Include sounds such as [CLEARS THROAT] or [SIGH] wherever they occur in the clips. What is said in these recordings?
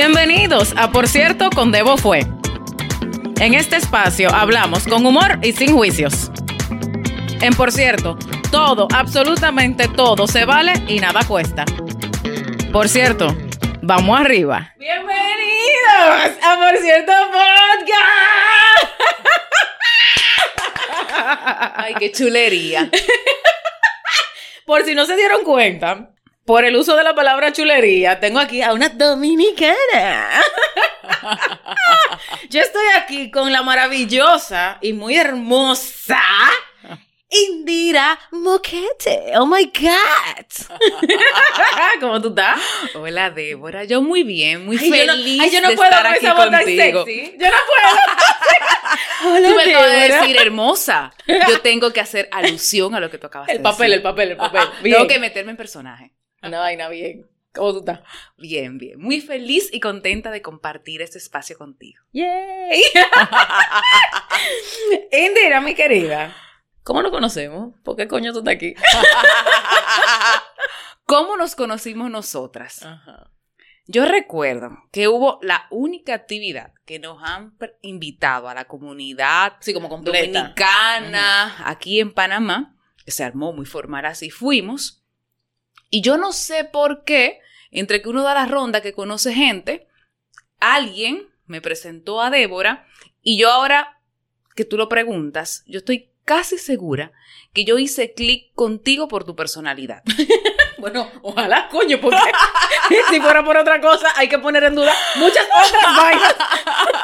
Bienvenidos a Por cierto con Debo Fue. En este espacio hablamos con humor y sin juicios. En Por cierto, todo, absolutamente todo se vale y nada cuesta. Por cierto, vamos arriba. Bienvenidos a Por cierto Podcast. Ay, qué chulería. [LAUGHS] Por si no se dieron cuenta, por el uso de la palabra chulería, tengo aquí a una dominicana. [LAUGHS] Yo estoy aquí con la maravillosa y muy hermosa Indira Moquete. Oh my God. [LAUGHS] ¿Cómo tú estás? Hola, Débora. Yo muy bien, muy Ay, yo no- feliz ay, yo no de puedo estar aquí contigo. sexy. Yo no puedo. [LAUGHS] Hola, Tú me acabas de decir hermosa. Yo tengo que hacer alusión a lo que tú acabas El de papel, el decir. papel, el papel. Tengo que meterme en personaje. Una vaina bien. ¿Cómo tú estás? Bien, bien. Muy feliz y contenta de compartir este espacio contigo. ¡Yay! [LAUGHS] Indira, mi querida. ¿Cómo nos conocemos? ¿Por qué coño tú estás aquí? [LAUGHS] ¿Cómo nos conocimos nosotras? Yo recuerdo que hubo la única actividad que nos han invitado a la comunidad Sí, como completa. dominicana aquí en Panamá, que se armó muy formal así, fuimos. Y yo no sé por qué, entre que uno da la ronda que conoce gente, alguien me presentó a Débora y yo ahora que tú lo preguntas, yo estoy casi segura que yo hice clic contigo por tu personalidad. [LAUGHS] Bueno, ojalá, coño, porque [LAUGHS] si fuera por otra cosa, hay que poner en duda muchas otras vainas. [LAUGHS]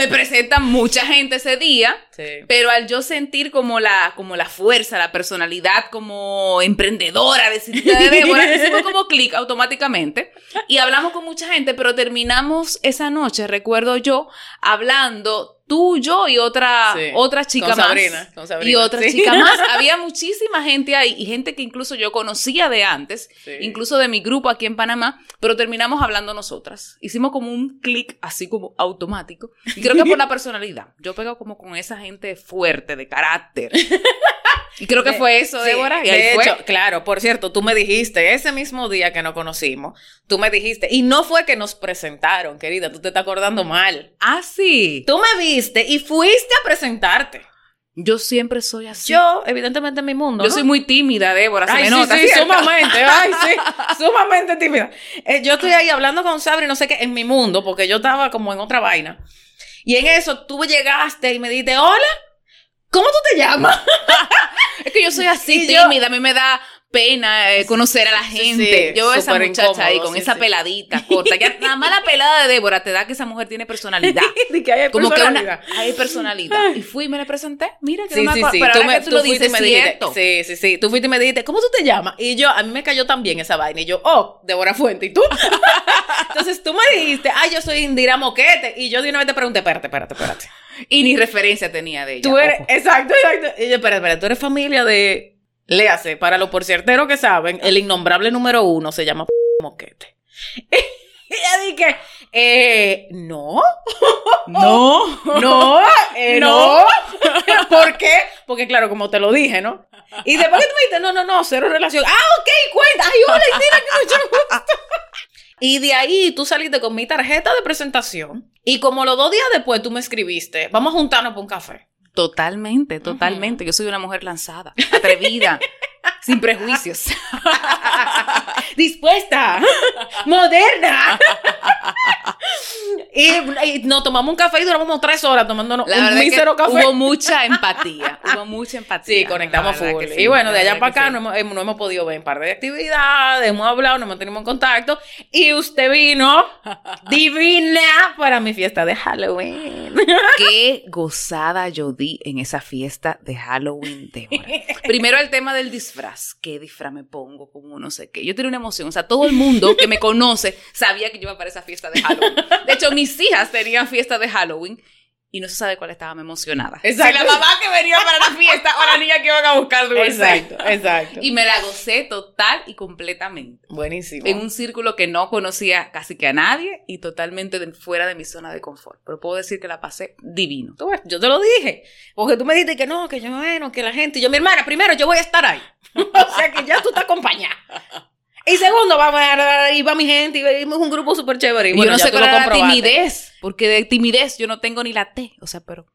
Me presentan mucha gente ese día, Sí. pero al yo sentir como la, como la fuerza, la personalidad como emprendedora de Cintia de Débora, hicimos como clic automáticamente y hablamos con mucha gente, pero terminamos esa noche, recuerdo yo, hablando tú, yo y otra, Sí. otra chica Con más. Sabrina, con Sabrina, y otra sí. chica más. [LAUGHS] Había muchísima gente ahí y gente que incluso yo conocía de antes, Sí. incluso de mi grupo aquí en Panamá, pero terminamos hablando nosotras. Hicimos como un clic así como automático. Y creo que por la personalidad. Yo pego como con esa gente fuerte, de carácter. Y creo que fue eso, Débora. Y ahí de fue. hecho, claro, por cierto, tú me dijiste ese mismo día que nos conocimos, tú me dijiste, y no fue que nos presentaron, querida, tú te estás acordando mal. Ah, sí. Tú me viste y fuiste a presentarte. Yo siempre soy así. Yo, evidentemente, en mi mundo. Yo ¿no? soy muy tímida, Débora. Se Ay, me sí, nota. sí, sumamente, ay, sí, [LAUGHS] sumamente tímida. Eh, yo estoy ahí hablando con Sabri, no sé qué, en mi mundo, porque yo estaba como en otra vaina. Y en eso tú llegaste y me dijiste, hola, ¿cómo tú te llamas? [LAUGHS] Es que yo soy así Y yo- tímida, a mí me da pena eh, conocer a la Sí, gente. sí, yo veo a esa muchacha ahí con sí, esa sí. peladita corta. Ya, nada más la pelada de Débora te da que esa mujer tiene personalidad. [LAUGHS] De que hay Como que personalidad. una hay personalidad. Y fui y me la presenté. Mira que Sí, no me sí, acuerdo. sí. Pero Tú, me, que tú tú lo dices, me dijiste, sí, sí, sí. Tú fuiste y me dijiste, ¿cómo tú te llamas? Y yo, a mí me cayó también esa vaina. Y yo, oh, Débora Fuente. ¿Y tú? [LAUGHS] Entonces tú me dijiste, ay, yo soy Indira Moquete. Y yo de una vez te pregunté, espérate, espérate, espérate. Y ni referencia tenía de ella. Tú eres, ojo. exacto, exacto. Y yo, espérate, espérate, tú eres familia de, léase, para los porcierteros que saben, el innombrable número uno se llama Moquete. [LAUGHS] Y ella dije, eh, no, [LAUGHS] No. no, [LAUGHS] eh, No. no. ¿Por qué? Porque claro, como te lo dije, ¿no? Y después que tú me dijiste, no, no, no, cero relación. Ah, ok, cuenta. Ay, hola, Indira, que mucho gusto. Y de ahí tú saliste con mi tarjeta de presentación. Y como los dos días después tú me escribiste, vamos a juntarnos para un café. Totalmente, totalmente. Yo soy una mujer lanzada, atrevida, sin prejuicios. [LAUGHS] dispuesta, [LAUGHS] moderna. [LAUGHS] y, y nos tomamos un café y duramos tres horas tomándonos La un mísero café. hubo mucha empatía. Hubo mucha empatía. Sí, conectamos full. sí, y bueno, de allá para acá sí. no, hemos, hemos- no hemos podido ver un par de actividades, hemos hablado, nos mantenimos en contacto. Y usted vino [LAUGHS] divina para mi fiesta de Halloween. Qué gozada yo di en esa fiesta de Halloween, Débora. Primero el tema del disfraz. ¿Qué disfraz me pongo? Como no sé qué. Yo tenía una emoción. O sea, todo el mundo que me conoce sabía que yo iba para esa fiesta de Halloween. De hecho, mis hijas tenían fiesta de Halloween y no se sabe cuál estaba emocionada. Exacto. Si la mamá que venía para la fiesta o la niña que iban a buscar dulce. exacto, exacto. Y me la gocé total y completamente. Buenísimo. En un círculo que no conocía casi que a nadie y totalmente de- fuera de mi zona de confort. Pero puedo decir que la pasé divino. Tú ves, yo te lo dije. Porque tú me dijiste que no, que yo bueno, que la gente. Y yo, mi hermana, primero yo voy a estar ahí. [LAUGHS] o sea que ya tú te acompañas. Y segundo, va, va, y va mi gente, y es un grupo súper chévere. Y, bueno, yo no sé cuál era la timidez, porque de timidez yo no tengo ni la T, o sea, pero,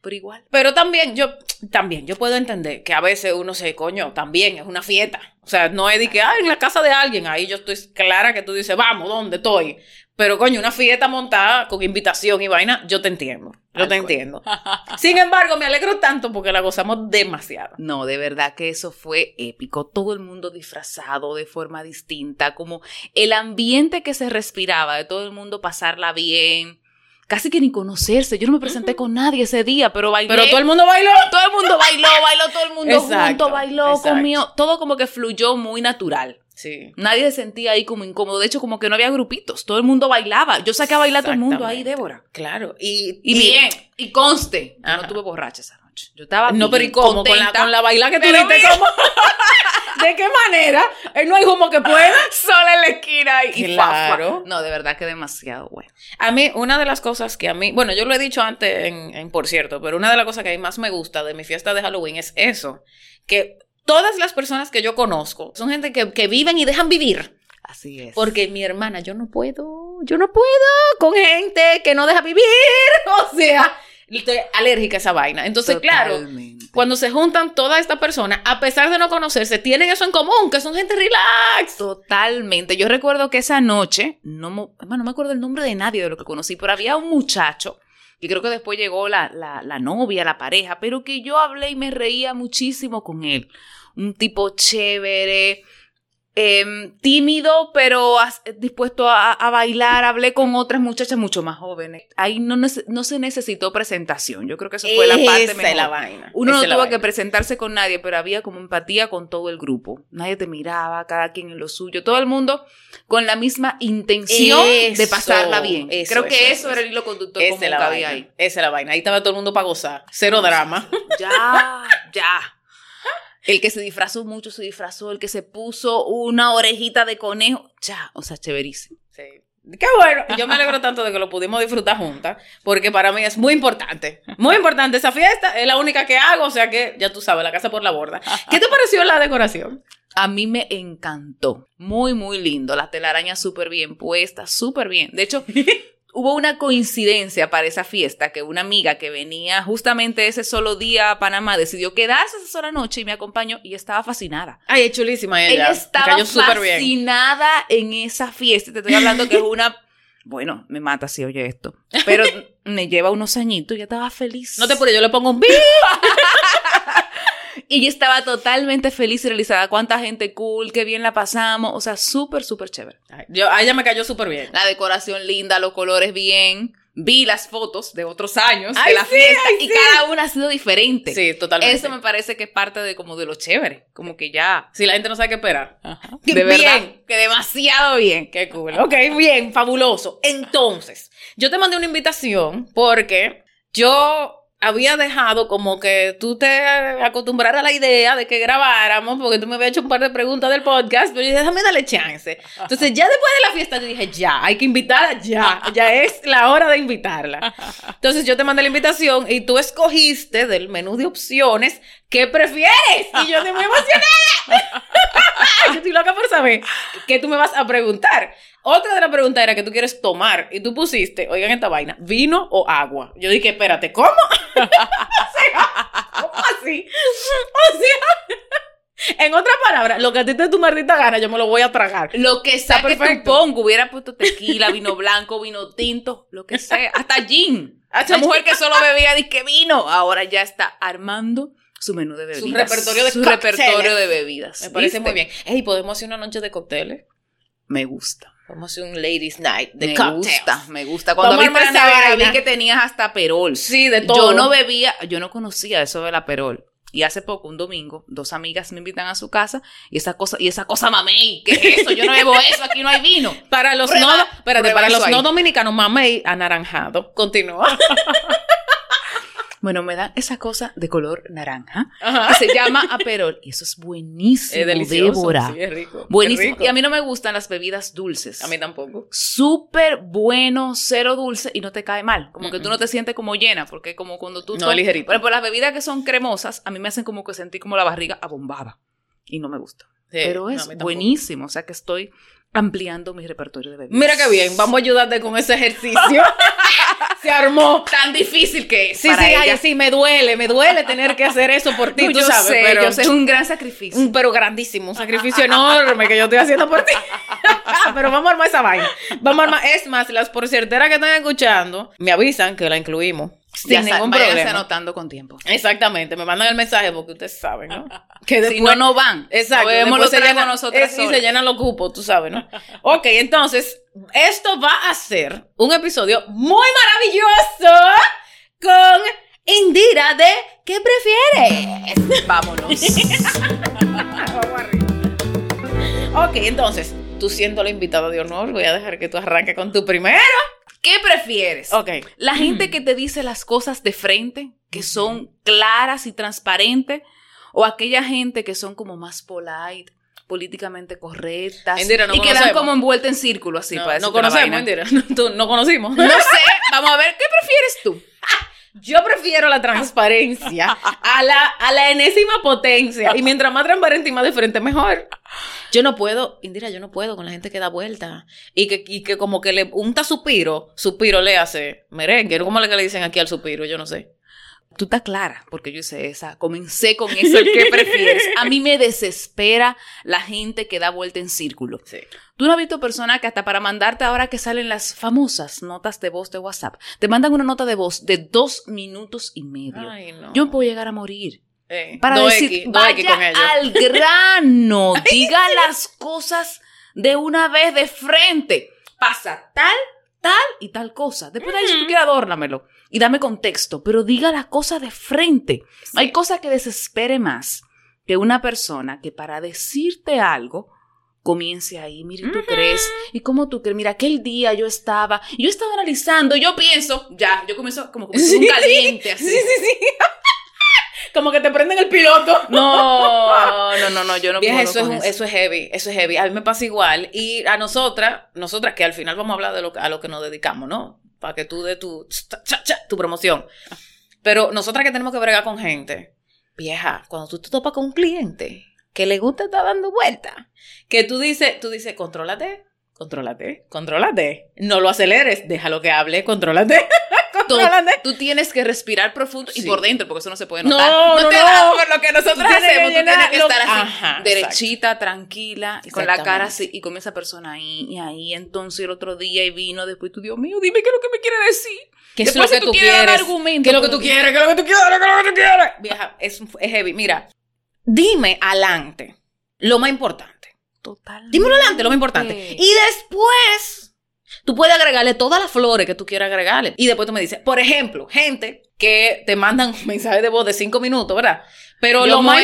pero igual. Pero también, yo, también, yo puedo entender que a veces uno se, coño, también es una fiesta. O sea, no es de que, ah, en la casa de alguien, ahí yo estoy clara que tú dices, vamos, ¿dónde estoy? Pero, coño, una fiesta montada con invitación y vaina, yo te entiendo. Yo Tal te cual. entiendo. [LAUGHS] Sin embargo, me alegro tanto porque la gozamos demasiado. No, de verdad que eso fue épico. Todo el mundo disfrazado de forma distinta, como el ambiente que se respiraba, de todo el mundo pasarla bien. Casi que ni conocerse. Yo no me presenté con nadie ese día, pero bailé. Pero todo el mundo bailó. todo el mundo bailó, bailó todo el mundo Exacto, junto, bailó, exacto. comió. Todo como que fluyó muy natural. Sí. Nadie se sentía ahí como incómodo. De hecho, como que no había grupitos. Todo el mundo bailaba. Yo saqué a bailar a todo el mundo ahí. Débora. Claro. Y, Y, bien. Y conste. Yo no estuve borracha esa noche. Yo estaba No, pero ¿y cómo? Con la, con la baila que Pero. ¿cómo? [LAUGHS] ¿De qué manera? Eh, No hay humo que pueda. [LAUGHS] sola en la esquina y Claro. fafa. No, de verdad que demasiado bueno. A mí, una de las cosas que a mí, bueno, yo lo he dicho antes, en, en por cierto, pero una de las cosas que a mí más me gusta de mi fiesta de Halloween es eso, que todas las personas que yo conozco son gente que, que viven y dejan vivir. Así es. Porque mi hermana, yo no puedo, yo no puedo con gente que no deja vivir. [LAUGHS] O sea, estoy alérgica a esa vaina. Entonces, claro, Totalmente. cuando se juntan todas estas personas, a pesar de no conocerse, tienen eso en común, que son gente relax. Totalmente. Yo recuerdo que esa noche, no, no me acuerdo el nombre de nadie de lo que conocí, pero había un muchacho, que creo que después llegó la, la, la novia, la pareja, pero que yo hablé y me reía muchísimo con él. Un tipo chévere, em, tímido, pero dispuesto a, a bailar. Hablé con otras muchachas mucho más jóvenes. Ahí no, no se necesitó presentación. Yo creo que eso fue la parte Esa es mejor. la vaina. Uno Esa no tuvo que presentarse con nadie, pero había como empatía con todo el grupo. Nadie te miraba, cada quien en lo suyo, todo el mundo con la misma intención de pasarla bien. eso, Creo que eso, era el hilo conductor Esa como es la que había vaina. ahí. Esa es la vaina. Ahí estaba todo el mundo para gozar. Cero drama. Ya, ya. El que se disfrazó mucho se disfrazó, el que se puso una orejita de conejo, ya, o sea, chéverísimo. Sí. Qué bueno. Yo me alegro tanto de que lo pudimos disfrutar juntas, porque para mí es muy importante. Muy importante esa fiesta. Es la única que hago, o sea que ya tú sabes, la casa por la borda. ¿Qué te pareció la decoración? A mí me encantó. Muy, muy lindo. Las telarañas súper bien puestas, súper bien. De hecho, [LAUGHS] hubo una coincidencia para esa fiesta que una amiga que venía justamente ese solo día a Panamá decidió quedarse esa sola noche y me acompañó y estaba fascinada. Ay, es chulísima ella. Ella estaba bien. fascinada en esa fiesta. Te estoy hablando que es una... [LAUGHS] Bueno, me mata si oye esto. Pero me lleva unos añitos y ya estaba feliz. No te apures, yo le pongo un pi. [LAUGHS] Y ella estaba totalmente feliz y realizada. Cuánta gente cool, qué bien la pasamos. O sea, súper, súper chévere. Ay, Yo, a ella me cayó súper bien. La decoración linda, los colores bien. Vi las fotos de otros años Ay, de la sí, fiesta ay, y sí. cada una ha sido diferente. Sí, totalmente. Eso me parece que es parte de como de lo chévere. Como que ya. Si la gente no sabe qué esperar. De Bien. verdad. Que demasiado bien. Qué cool. Ok, bien, fabuloso. Entonces, yo te mandé una invitación porque yo había dejado como que tú te acostumbraras a la idea de que grabáramos, porque tú me habías hecho un par de preguntas del podcast, pero yo dije, déjame darle chance. Entonces, ya después de la fiesta, yo dije, ya, hay que invitarla, ya, ya es la hora de invitarla. Entonces, yo te mandé la invitación y tú escogiste del menú de opciones qué prefieres. Y yo estoy muy emocionada. [LAUGHS] yo estoy loca por saber qué tú me vas a preguntar. Otra de las preguntas era que tú quieres tomar y tú pusiste, oigan esta vaina, vino o agua. Yo dije, espérate, ¿cómo? [LAUGHS] o sea, ¿cómo así? O sea, en otras palabras, lo que a ti te dé tu maldita gana, yo me lo voy a tragar. Lo que sea que tú pongo, hubiera puesto tequila, vino blanco, vino tinto, lo que sea, hasta gin. Hasta Esa mujer que solo bebía disque vino, ahora ya está armando su menú de Su bebidas. repertorio de Su cócteles. repertorio de bebidas. Me parece ¿viste? muy bien. Ey, ¿podemos hacer una noche de cócteles? Me gusta. Podemos hacer un ladies night de me cocktails. gusta, me gusta. Cuando viste la nevera, vi que tenías hasta perol. Sí, de todo. Yo no bebía, yo no conocía eso de la perol. Y hace poco, un domingo, dos amigas me invitan a su casa y esa cosa, y esa cosa mamey, ¿qué es eso? Yo no bebo [LAUGHS] eso, aquí no hay vino. Para los Prueba- no, espérate, para los ahí. no dominicanos, mamey anaranjado. Continúa. [LAUGHS] Bueno, me dan esa cosa de color naranja Ajá. que se llama aperol y eso es buenísimo, Es delicioso. Débora. Sí, es rico. Buenísimo. Es rico. Y a mí no me gustan las bebidas dulces. A mí tampoco. Súper bueno, cero dulce y no te cae mal. Como que tú no te sientes como llena, porque como cuando tú... No, tomas- ligerito. Por ejemplo, las bebidas que son cremosas, a mí me hacen como que sentir como la barriga abombada. Y no me gusta. Sí, pero es buenísimo. O sea que estoy ampliando mi repertorio de bebidas. Mira qué bien, vamos a ayudarte con ese ejercicio. [LAUGHS] Se armó. Tan difícil que es Sí, para sí, ella. ay, sí, me duele, me duele tener que hacer eso por ti, No, tú yo sabes, sé, pero yo sé, es un gran sacrificio. un pero grandísimo, un sacrificio enorme que yo estoy haciendo por ti. [LAUGHS] pero vamos a armar esa vaina. Vamos a armar, es más, las porcierteras que están escuchando me avisan que la incluimos. Sin ya ningún problema. anotando con tiempo. Exactamente, me mandan el mensaje porque ustedes saben, ¿no? [LAUGHS] Que si no, no van. Exacto. Después se llenan- nosotras es- y se llenan los cupos, tú sabes, ¿no? [LAUGHS] ok, entonces, esto va a ser un episodio muy maravilloso con Indira de ¿Qué prefieres? Vámonos. [LAUGHS] Vamos arriba. ok, entonces, tú siendo la invitada de honor, voy a dejar que tú arranques con tu primero. ¿Qué prefieres? Ok. La gente que te dice las cosas de frente, que son claras y transparentes, o aquella gente que son como más polite, políticamente correctas, Indira, no y quedan como envueltas en círculo así. no, para no conocemos. Indira. [LAUGHS] No, tú- no conocimos. No sé, vamos a ver, ¿qué prefieres tú? [LAUGHS] Yo prefiero la transparencia a la, a la enésima potencia. Y mientras más transparente y más de frente, mejor. Yo no puedo, Indira, yo no puedo con la gente que da vuelta. Y que, y que como que le unta supiro, supiro le hace merengue. ¿Cómo le que le dicen aquí al supiro? Yo no sé. Tú estás clara, porque yo hice esa, comencé con [LAUGHS] eso, ¿qué prefieres? A mí me desespera la gente que da vuelta en círculo. Sí. Tú no has visto personas que hasta para mandarte ahora que salen las famosas notas de voz de WhatsApp, te mandan una nota de voz de dos minutos y medio. Ay, no. Yo puedo llegar a morir. Para decir, X, con vaya al [LAUGHS] grano, [LAUGHS] diga las cosas de una vez de frente. Pasa tal, tal y tal cosa. Después de ahí, si tú quieres, adórnamelo y dame contexto, pero diga las cosas de frente. Hay cosas que desespere más que una persona que para decirte algo comience ahí, mire, ¿tú crees? ¿Y cómo tú crees? Mira, aquel día yo estaba, yo estaba analizando, yo pienso, ya, yo comienzo como, como [LAUGHS] Sí, un caliente así. Sí, sí, sí. Como que te prenden el piloto. [LAUGHS] No, no, no, no, yo no puedo eso es, con un- eso es heavy, eso es heavy. A mí me pasa igual. Y a nosotras, nosotras que al final vamos a hablar de lo, que- a lo que nos dedicamos, ¿no? Para que tú de tu, cha, cha, cha, tu promoción. Pero nosotras que tenemos que bregar con gente, vieja, cuando tú te topas con un cliente que le gusta estar dando vueltas, que tú dices, tú dices, contrólate, contrólate, contrólate. No lo aceleres, déjalo que hable, contrólate. [LAUGHS] Tú, tienes que respirar profundo y por dentro, porque eso no se puede No, notar. no, te no. por lo que nosotros que hacemos. Tú tienes que estar así, Ajá, derechita, tranquila, y con la cara así, y con esa persona ahí, y ahí. Entonces el otro día y vino, después tú, Dios mío, dime qué es lo que me quiere decir. ¿Qué es Después, lo si que tú tú quieres dar quieres? argumento, ¿Qué es lo que tú todavía. quieres? ¿Qué es lo que tú quieres? ¿Qué es lo que tú quieres? Vieja, es, es heavy. Mira, [LAUGHS] dime adelante lo más importante. Total. Dímelo adelante lo más importante. Y después, tú puedes agregarle todas las flores que tú quieras agregarle. Y después tú me dices, por ejemplo, gente que te mandan mensajes de voz de cinco minutos, ¿verdad? Pero Yo lo más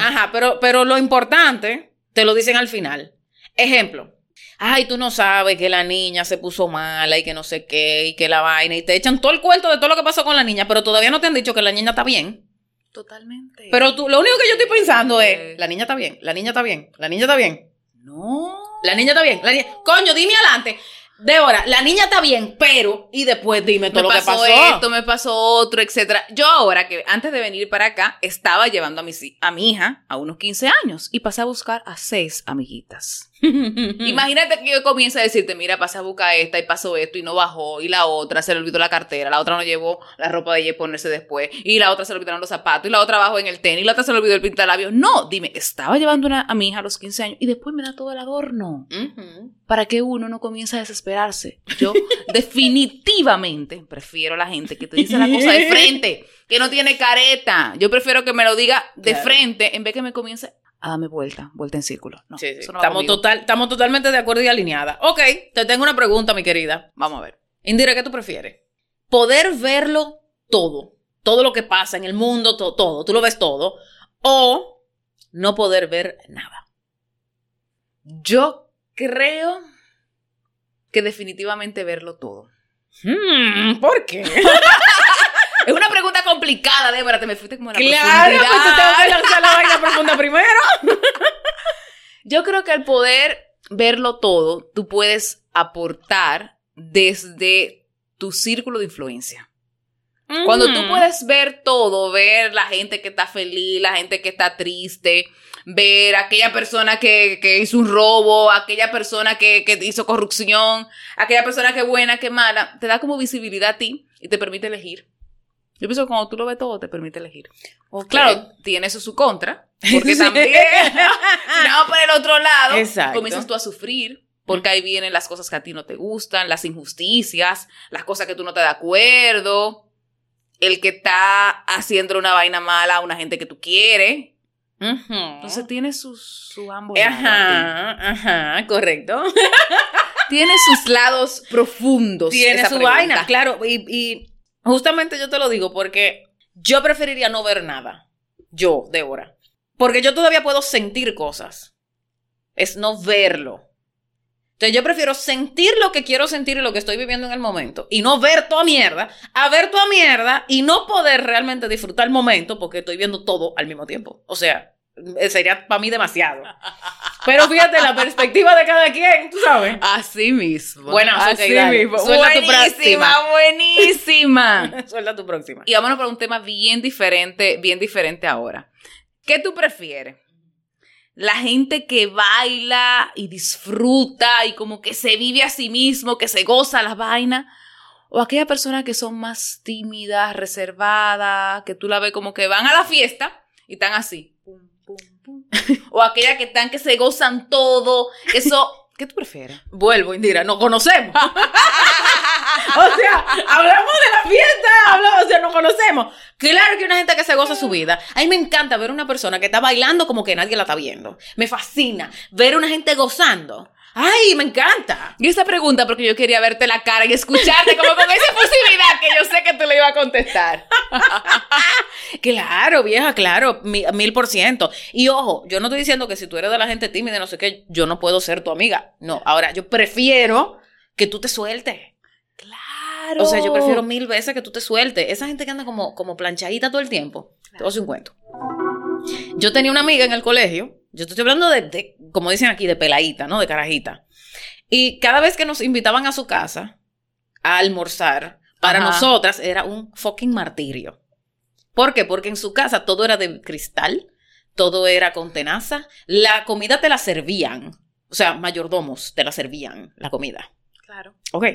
Ajá, pero, pero lo importante te lo dicen al final. Ejemplo. Ay, tú no sabes que la niña se puso mala y que no sé qué y que la vaina y te echan todo el cuento de todo lo que pasó con la niña, pero todavía no te han dicho que la niña está bien. Totalmente. Pero tú, lo único que yo estoy pensando es, la niña está bien, la niña está bien, la niña está bien, No. la niña está bien, la niña, coño, dime adelante. Débora, la niña está bien, pero, y después dime todo me lo que pasó pasó. esto, me pasó otro, etcétera. Yo ahora que antes de venir para acá estaba llevando a mi, a mi hija a unos 15 años y pasé a buscar a seis amiguitas. [LAUGHS] Imagínate que yo comienzo a decirte, mira, pasé a buscar esta y pasó esto y no bajó y la otra se le olvidó la cartera, la otra no llevó la ropa de ella ponerse después y la otra se le olvidaron los zapatos y la otra bajó en el tenis y la otra se le olvidó el pintalabios. No, dime, estaba llevando una, a mi hija a los 15 años y después me da todo el adorno para que uno no comience a desesperarse. Yo [LAUGHS] definitivamente prefiero a la gente que te dice la cosa de [LAUGHS] frente, que no tiene careta. Yo prefiero que me lo diga de Claro. frente en vez que me comience a darme vuelta, vuelta en círculo. No, Sí, sí. eso no Estamos, total, estamos totalmente de acuerdo y alineadas. Ok, te tengo una pregunta, mi querida. Vamos a ver. Indira, ¿qué tú prefieres? Poder verlo todo, todo lo que pasa en el mundo, to- todo, tú lo ves todo, o no poder ver nada. Yo creo que definitivamente verlo todo. Hmm, ¿Por qué? [LAUGHS] Es una pregunta complicada, Débora, te me fuiste como en la claro, pues tú profundidad. tengo que lanzar la vaina profunda primero. [LAUGHS] Yo creo que al poder verlo todo, tú puedes aportar desde tu círculo de influencia. Cuando tú puedes ver todo, ver la gente que está feliz, la gente que está triste, ver aquella persona que, que hizo un robo, aquella persona que, que hizo corrupción, aquella persona que es buena, que es mala, te da como visibilidad a ti y te permite elegir. Yo pienso que cuando tú lo ves todo, te permite elegir. Claro, tiene eso su contra, [LAUGHS] porque también, no, por el otro lado, Exacto. comienzas tú a sufrir, porque ahí vienen las cosas que a ti no te gustan, las injusticias, las cosas que tú no estás de acuerdo, el que está haciendo una vaina mala a una gente que tú quieres. Entonces tiene sus su ambos. Ajá, ajá, correcto. Tiene sus lados profundos. Tiene esa su pregunta. vaina, claro. Y, y justamente yo te lo digo porque yo preferiría no ver nada. Yo, Débora. Porque yo todavía puedo sentir cosas. Es no verlo. Entonces yo prefiero sentir lo que quiero sentir y lo que estoy viviendo en el momento. Y no ver toda mierda. A ver toda mierda y no poder realmente disfrutar el momento porque estoy viendo todo al mismo tiempo. O sea, sería para mí demasiado. Pero fíjate, la perspectiva de cada quien, tú sabes. Así mismo. Buenas, ok, Así mismo. Suelta tu buenísima, buenísima. [LAUGHS] Suelta tu próxima. Y vámonos para un tema bien diferente, bien diferente ahora. ¿Qué tú prefieres? La gente que baila y disfruta y como que se vive a sí mismo, que se goza la vaina. O aquellas personas que son más tímidas, reservadas, que tú la ves como que van a la fiesta y están así. Pum. [LAUGHS] O aquellas que están que se gozan todo. Eso, [LAUGHS] ¿qué tú prefieres? Vuelvo, Indira, nos conocemos. [LAUGHS] o sea, hablamos de la fiesta, hablamos, o sea, nos conocemos. Claro que una gente que se goza su vida. A mí me encanta ver una persona que está bailando como que nadie la está viendo. Me fascina ver una gente gozando. Ay, me encanta. Y esa pregunta porque yo quería verte la cara y escucharte como con esa posibilidad que yo sé que tú le ibas a contestar. [LAUGHS] Claro, vieja, claro, mi- mil por ciento. Y ojo, yo no estoy diciendo que si tú eres de la gente tímida, no sé qué, yo no puedo ser tu amiga. No, ahora yo prefiero que tú te sueltes. Claro. O sea, yo prefiero mil veces que tú te sueltes. Esa gente que anda como, como planchadita todo el tiempo. Voy a hacer un cuento. Yo tenía una amiga en el colegio. Yo te estoy hablando de, de, como dicen aquí, de peladita, ¿no? De carajita. Y cada vez que nos invitaban a su casa a almorzar, para Ajá. nosotras era un fucking martirio. ¿Por qué? Porque en su casa todo era de cristal, todo era con tenaza, la comida te la servían. O sea, mayordomos te la servían, la comida. Claro. Ok.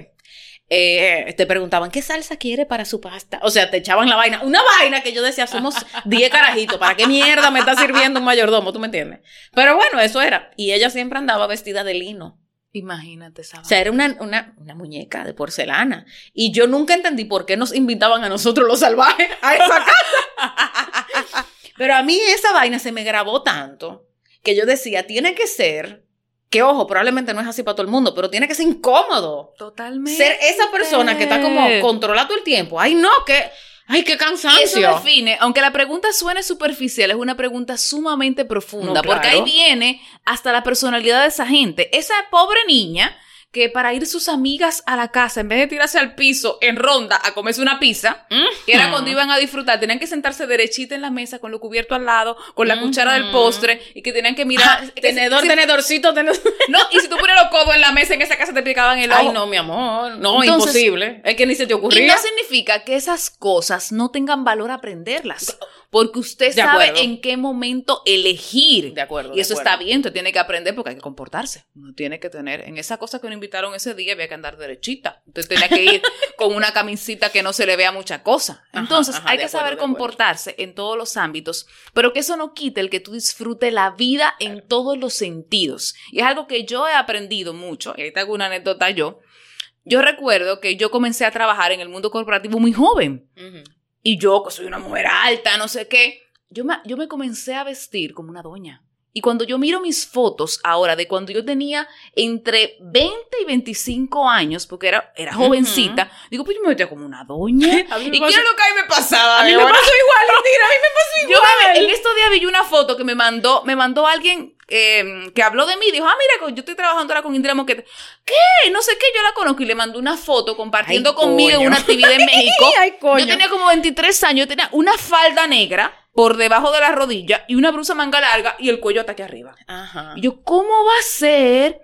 Eh, te preguntaban, ¿qué salsa quiere para su pasta? O sea, te echaban la vaina. Una vaina que yo decía, somos 10 carajitos. ¿Para qué mierda me está sirviendo un mayordomo? ¿Tú me entiendes? Pero bueno, eso era. Y ella siempre andaba vestida de lino. Imagínate esa O sea, era una, una, una muñeca de porcelana. Y yo nunca entendí por qué nos invitaban a nosotros los salvajes a esa casa. [LAUGHS] Pero a mí esa vaina se me grabó tanto que yo decía, tiene que ser, que ojo, probablemente no es así para todo el mundo, pero tiene que ser incómodo. Totalmente. Ser esa persona que está como controlado todo el tiempo. Ay, no, que, ay, qué Eso cansancio. define, aunque la pregunta suene superficial, es una pregunta sumamente profunda, No, porque ahí viene hasta la personalidad de esa gente. Esa pobre niña que para ir sus amigas a la casa, en vez de tirarse al piso en ronda a comerse una pizza, que era cuando iban a disfrutar, tenían que sentarse derechita en la mesa con lo cubierto al lado, con la cuchara del postre y que tenían que mirar. Ah, tenedor, si- tenedorcito, tenedor. [LAUGHS] No, y si tú pones los codos en la mesa en esa casa te picaban el ojo. Ay, no, mi amor. No, Entonces- imposible. Es que ni se te Y ocurría. no significa que esas cosas no tengan valor aprenderlas. Porque usted De sabe acuerdo. en qué momento elegir. De acuerdo. Y eso acuerdo. está bien, usted tiene que aprender porque hay que comportarse. Uno tiene que tener, en esa cosa que nos invitaron ese día había que andar derechita. Usted tenía que ir [LAUGHS] con una camisita que no se le vea mucha cosa. Entonces ajá, hay que saber comportarse en todos los ámbitos, pero que eso no quite el que tú disfrutes la vida en todos los sentidos. Y es algo que yo he aprendido mucho, y ahí te hago una anécdota yo. Yo recuerdo que yo comencé a trabajar en el mundo corporativo muy joven. Ujú. Y yo, que soy una mujer alta, no sé qué, yo me, yo me comencé a vestir como una doña. Y cuando yo miro mis fotos ahora de cuando yo tenía entre 20 y 25 años, porque era, era jovencita, digo, pues yo me vestía como una doña. [LAUGHS] ¿Y qué pasó- es lo que a mí me pasaba? A mí me pasó igual, Indira, a mí me pasó [LAUGHS] Yo igual. me- en estos días vi una foto que me mandó, me mandó alguien eh, que habló de mí, dijo, ah, mira, yo estoy trabajando ahora con Indira Moquete. ¿Qué? No sé qué, yo la conozco y le mandó una foto compartiendo Ay, conmigo en una actividad [LAUGHS] en México. Ay, coño. Yo tenía como 23 años, yo tenía una falda negra por debajo de la rodilla y una blusa manga larga y el cuello hasta aquí arriba. Ajá. Y yo, ¿cómo va a ser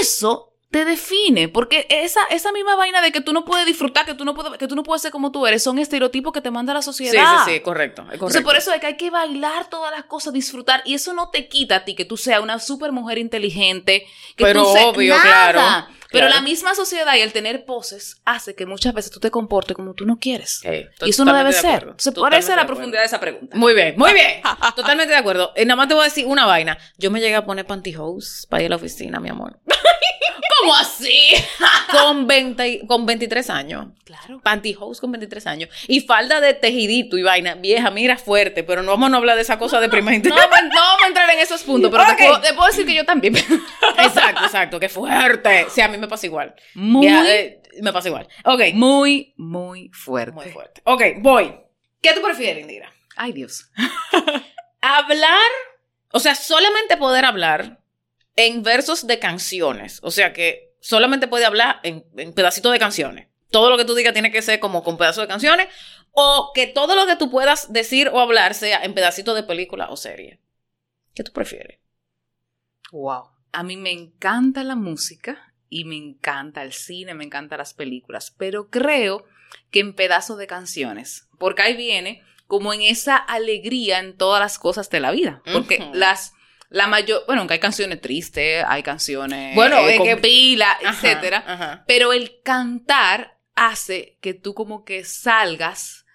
eso te define, porque esa, esa misma vaina de que tú no puedes disfrutar, que tú no puedes, que tú no puedes ser como tú eres, son estereotipos que te manda la sociedad. Sí, sí, sí, correcto. es Entonces, correcto. por eso es que hay que bailar todas las cosas, disfrutar, y eso no te quita a ti que tú seas una super mujer inteligente, que Pero tú seas obvio, nada. claro, Pero claro. la misma sociedad y el tener poses hace que muchas veces tú te comportes como tú no quieres. Y eso no debe ser. Entonces, por eso la profundidad de esa pregunta. Muy bien, muy bien. [LAUGHS] Totalmente de acuerdo. Eh, nada más te voy a decir una vaina. Yo me llegué a poner pantyhose para ir a la oficina, mi amor. ¿Cómo así? Con, 20 y- con 23 años. Claro. Pantyhose con 23 años. Y falda de tejidito y vaina. Vieja, mira, fuerte. Pero no vamos a hablar de esa cosa deprimente. No, no vamos a entrar en esos puntos, pero Ok. te, puedo, te puedo decir que yo también. exacto, exacto. Qué fuerte. Sí, a mí me pasa igual. Muy, eh, me pasa igual. Ok. muy, muy fuerte. Muy fuerte. Ok, voy. ¿Qué tú prefieres, Indira? Ay, Dios. [LAUGHS] hablar, o sea, solamente poder hablar en versos de canciones. O sea que solamente puede hablar en, en pedacitos de canciones. Todo lo que tú digas tiene que ser como con pedazos de canciones. O que todo lo que tú puedas decir o hablar sea en pedacitos de película o serie. ¿Qué tú prefieres? Wow. A mí me encanta la música y me encanta el cine, me encantan las películas, pero creo que en pedazos de canciones, porque ahí viene como en esa alegría en todas las cosas de la vida, porque las la mayor, bueno, aunque hay canciones tristes, hay canciones Bueno, eh, con que- pila, Ajá, etcétera, ajá. pero el cantar hace que tú como que salgas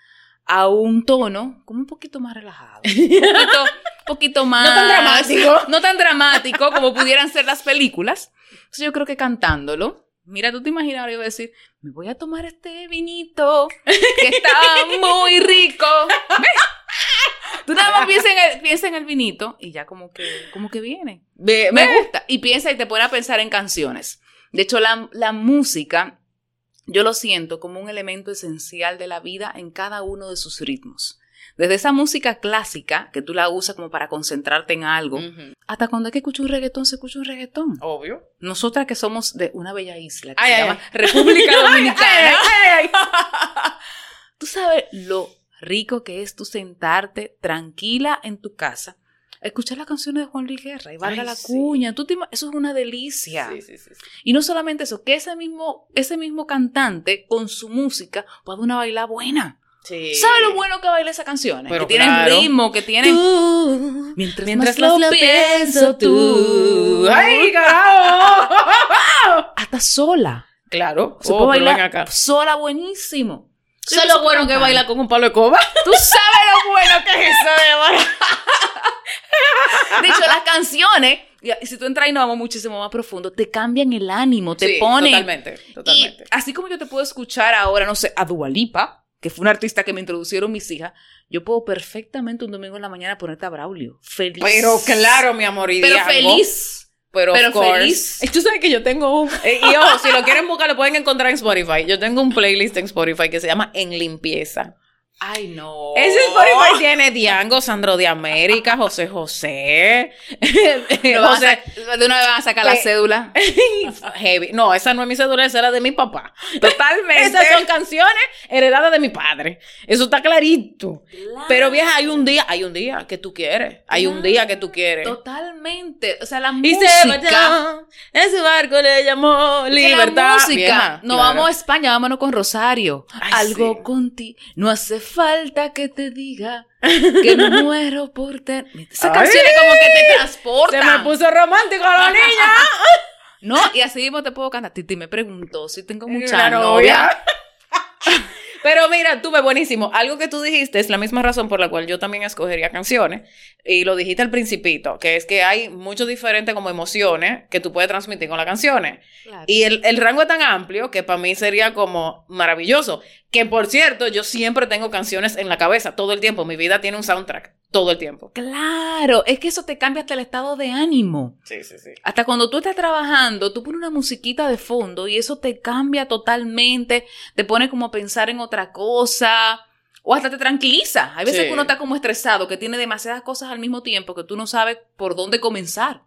a un tono como un poquito más relajado. Un poquito, poquito más... [LAUGHS] No tan dramático. [LAUGHS] No tan dramático como pudieran ser las películas. Entonces yo creo que cantándolo, mira, tú te imaginas ahora yo decir, me voy a tomar este vinito que está muy rico. [LAUGHS] ¿Ves? Tú nada más piensa en, el, piensa en el vinito y ya como que, como que viene. Me gusta. Y piensa y te pone a pensar en canciones. De hecho, la, la música, yo lo siento como un elemento esencial de la vida en cada uno de sus ritmos. Desde esa música clásica, que tú la usas como para concentrarte en algo, hasta cuando hay que escuchar un reggaetón, se escucha un reggaetón. Obvio. Nosotras que somos de una bella isla que Ay, se ay, llama ay. República [LAUGHS] Dominicana. Ay, ay, [LAUGHS] Tú sabes lo rico que es tú sentarte tranquila en tu casa, escuchar las canciones de Juan Luis Guerra y valga Ay, la sí. cuña. Tú te eso es una delicia. Sí, sí. Y no solamente eso, que ese mismo, ese mismo cantante con su música puede una bailar buena. Sí. ¿Sabes lo bueno que baila esas canciones? Pero que tienen claro. ritmo, que tienen... Tú, Mientras, mientras más lo pienso tú. ¡Ay, [LAUGHS] carajo! Hasta sola. Claro. Se Oh, puede pero ven bailar acá. sola buenísimo. Eso es lo bueno que baila con un palo de coba. [LAUGHS] Tú sabes lo bueno que es eso, Débora. De hecho, las canciones, si tú entras y nos vamos muchísimo más profundo, te cambian el ánimo, te Sí, ponen. Totalmente, totalmente. Y así como yo te puedo escuchar ahora, no sé, a Dualipa, que fue una artista que me introducieron mis hijas, yo puedo perfectamente un domingo en la mañana ponerte a Braulio. Feliz. Pero claro, mi amor, y Pero feliz. Pero, Pero of course. feliz. Y Tú sabes que yo tengo un... [LAUGHS] y ojo, si lo quieren buscar, lo pueden encontrar en Spotify. Yo tengo un playlist en Spotify que se llama En Limpieza. Ay, no. Ese Spotify tiene Diango, Sandro de América, José José. [LAUGHS] De una vez van a sacar la Eh, cédula. [LAUGHS] Heavy. No, esa no es mi cédula, esa era de mi papá. Totalmente. Esas son canciones heredadas de mi padre. Eso está clarito. Pero vieja, hay un día, hay un día que tú quieres. Hay un día que tú quieres. Totalmente. O sea, la Y se música. marchó, en su barco le llamó libertad. La música. Vieja, no claro. vamos a España, vámonos con Rosario. Ay, Algo sí. contigo. No hace falta que te diga que [LAUGHS] muero por tener. Esa canción es como que te transporta. Se me puso romántico la niña. No, y así mismo te puedo cantar. Titi me preguntó si tengo mucha novia. [LAUGHS] Pero mira, tú ves buenísimo. Algo que tú dijiste es la misma razón por la cual yo también escogería canciones. Y lo dijiste al principito, que es que hay muchos diferentes como emociones que tú puedes transmitir con las canciones. Claro. Y el, el rango es tan amplio que para mí sería como maravilloso. Que por cierto, yo siempre tengo canciones en la cabeza todo el tiempo. Mi vida tiene un soundtrack todo el tiempo. Claro, es que eso te cambia hasta el estado de ánimo. Sí, sí, sí. Hasta cuando tú estás trabajando, tú pones una musiquita de fondo y eso te cambia totalmente, te pone como a pensar en otra cosa o hasta te tranquiliza. Hay veces Sí. que uno está como estresado, que tiene demasiadas cosas al mismo tiempo que tú no sabes por dónde comenzar.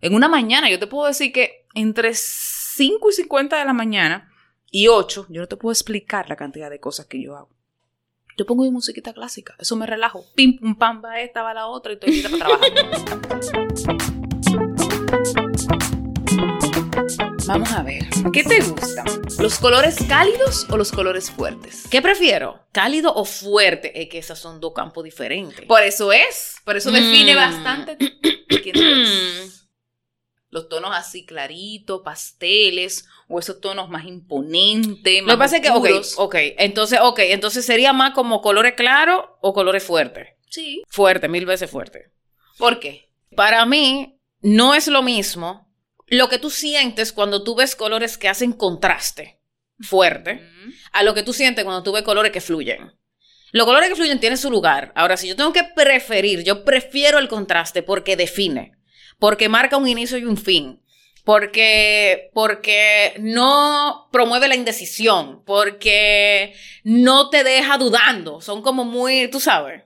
En una mañana, yo te puedo decir que entre 5 y 50 de la mañana y 8, yo no te puedo explicar la cantidad de cosas que yo hago. Yo pongo mi musiquita clásica, eso me relajo. Pim, pum, pam, va esta, va la otra y estoy lista para trabajar. [LAUGHS] Vamos a ver. ¿Qué te gustan? ¿Los colores cálidos o los colores fuertes? ¿Qué prefiero? ¿Cálido o fuerte? Es que esos son dos campos diferentes. Por eso es. Por eso define Mm. bastante [CLEARS THROAT] quién eres. Los tonos así claritos, pasteles, o esos tonos más imponentes, más Lo que pasa es que, ok, ok, entonces, ok, entonces sería más como colores claros o colores fuertes. Sí. Fuerte, mil veces fuerte. ¿Por qué? Para mí, no es lo mismo lo que tú sientes cuando tú ves colores que hacen contraste fuerte Mm. a lo que tú sientes cuando tú ves colores que fluyen. Los colores que fluyen tienen su lugar. Ahora, si yo tengo que preferir, yo prefiero el contraste porque define, porque marca un inicio y un fin, porque, porque no promueve la indecisión, porque no te deja dudando. Son como muy, tú sabes,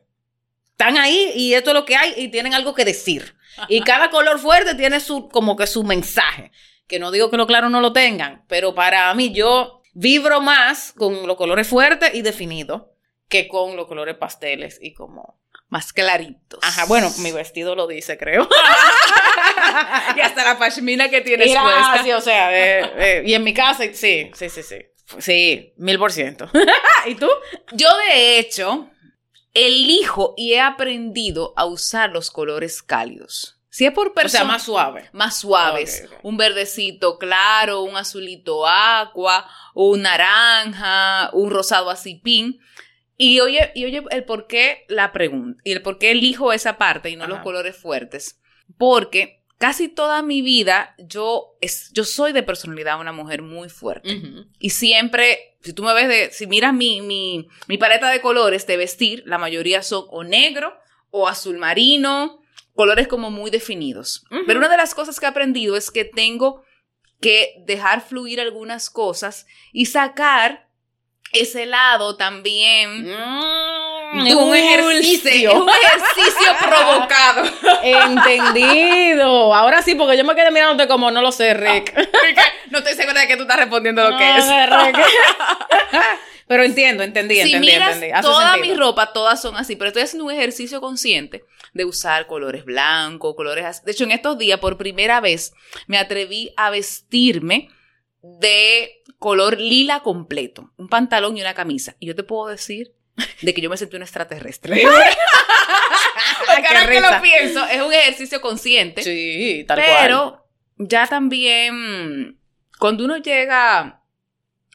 están ahí y esto es lo que hay y tienen algo que decir. Y [LAUGHS] cada color fuerte tiene su, como que su mensaje. Que no digo que lo claro no lo tengan, pero para mí yo vibro más con los colores fuertes y definidos que con los colores pasteles y como... Más claritos. Ajá, bueno, mi vestido lo dice, creo. [LAUGHS] y hasta la pashmina que tienes Mira, puesta. sí, o sea, eh, eh, y en mi casa, sí, sí, sí, sí. Sí, mil por ciento. [LAUGHS] ¿Y tú? Yo, de hecho, elijo y he aprendido a usar los colores cálidos. Si es por O sea, persona, más suave. más suaves. Un verdecito claro, un azulito agua, un naranja, un rosado así pin. Y oye, y oye el por qué la pregunta, y el por qué elijo esa parte y no los colores fuertes. Porque casi toda mi vida yo, es, yo soy de personalidad una mujer muy fuerte. Y siempre, si tú me ves de, si miras mi, mi, mi paleta de colores de vestir, la mayoría son o negro o azul marino, colores como muy definidos. Pero una de las cosas que he aprendido es que tengo que dejar fluir algunas cosas y sacar ese lado también. Mm, es un ejercicio. Es un ejercicio [LAUGHS] provocado. Entendido. Ahora sí, porque yo me quedé mirándote como no lo sé, Rick. [LAUGHS] no estoy segura de que tú estás respondiendo lo que No es. sé, Rick. [LAUGHS] Pero entiendo, entendí, si entendí, miras entendí. Hace toda sentido. mi ropa, todas son así, pero estoy haciendo un ejercicio consciente de usar colores blancos, colores así. De hecho, en estos días, por primera vez, me atreví a vestirme de color lila completo, un pantalón y una camisa. Y yo te puedo decir de que yo me sentí un extraterrestre. [LAUGHS] [LAUGHS] Ahora que lo pienso, es un ejercicio consciente. Sí, tal cual. Pero ya también, cuando uno llega,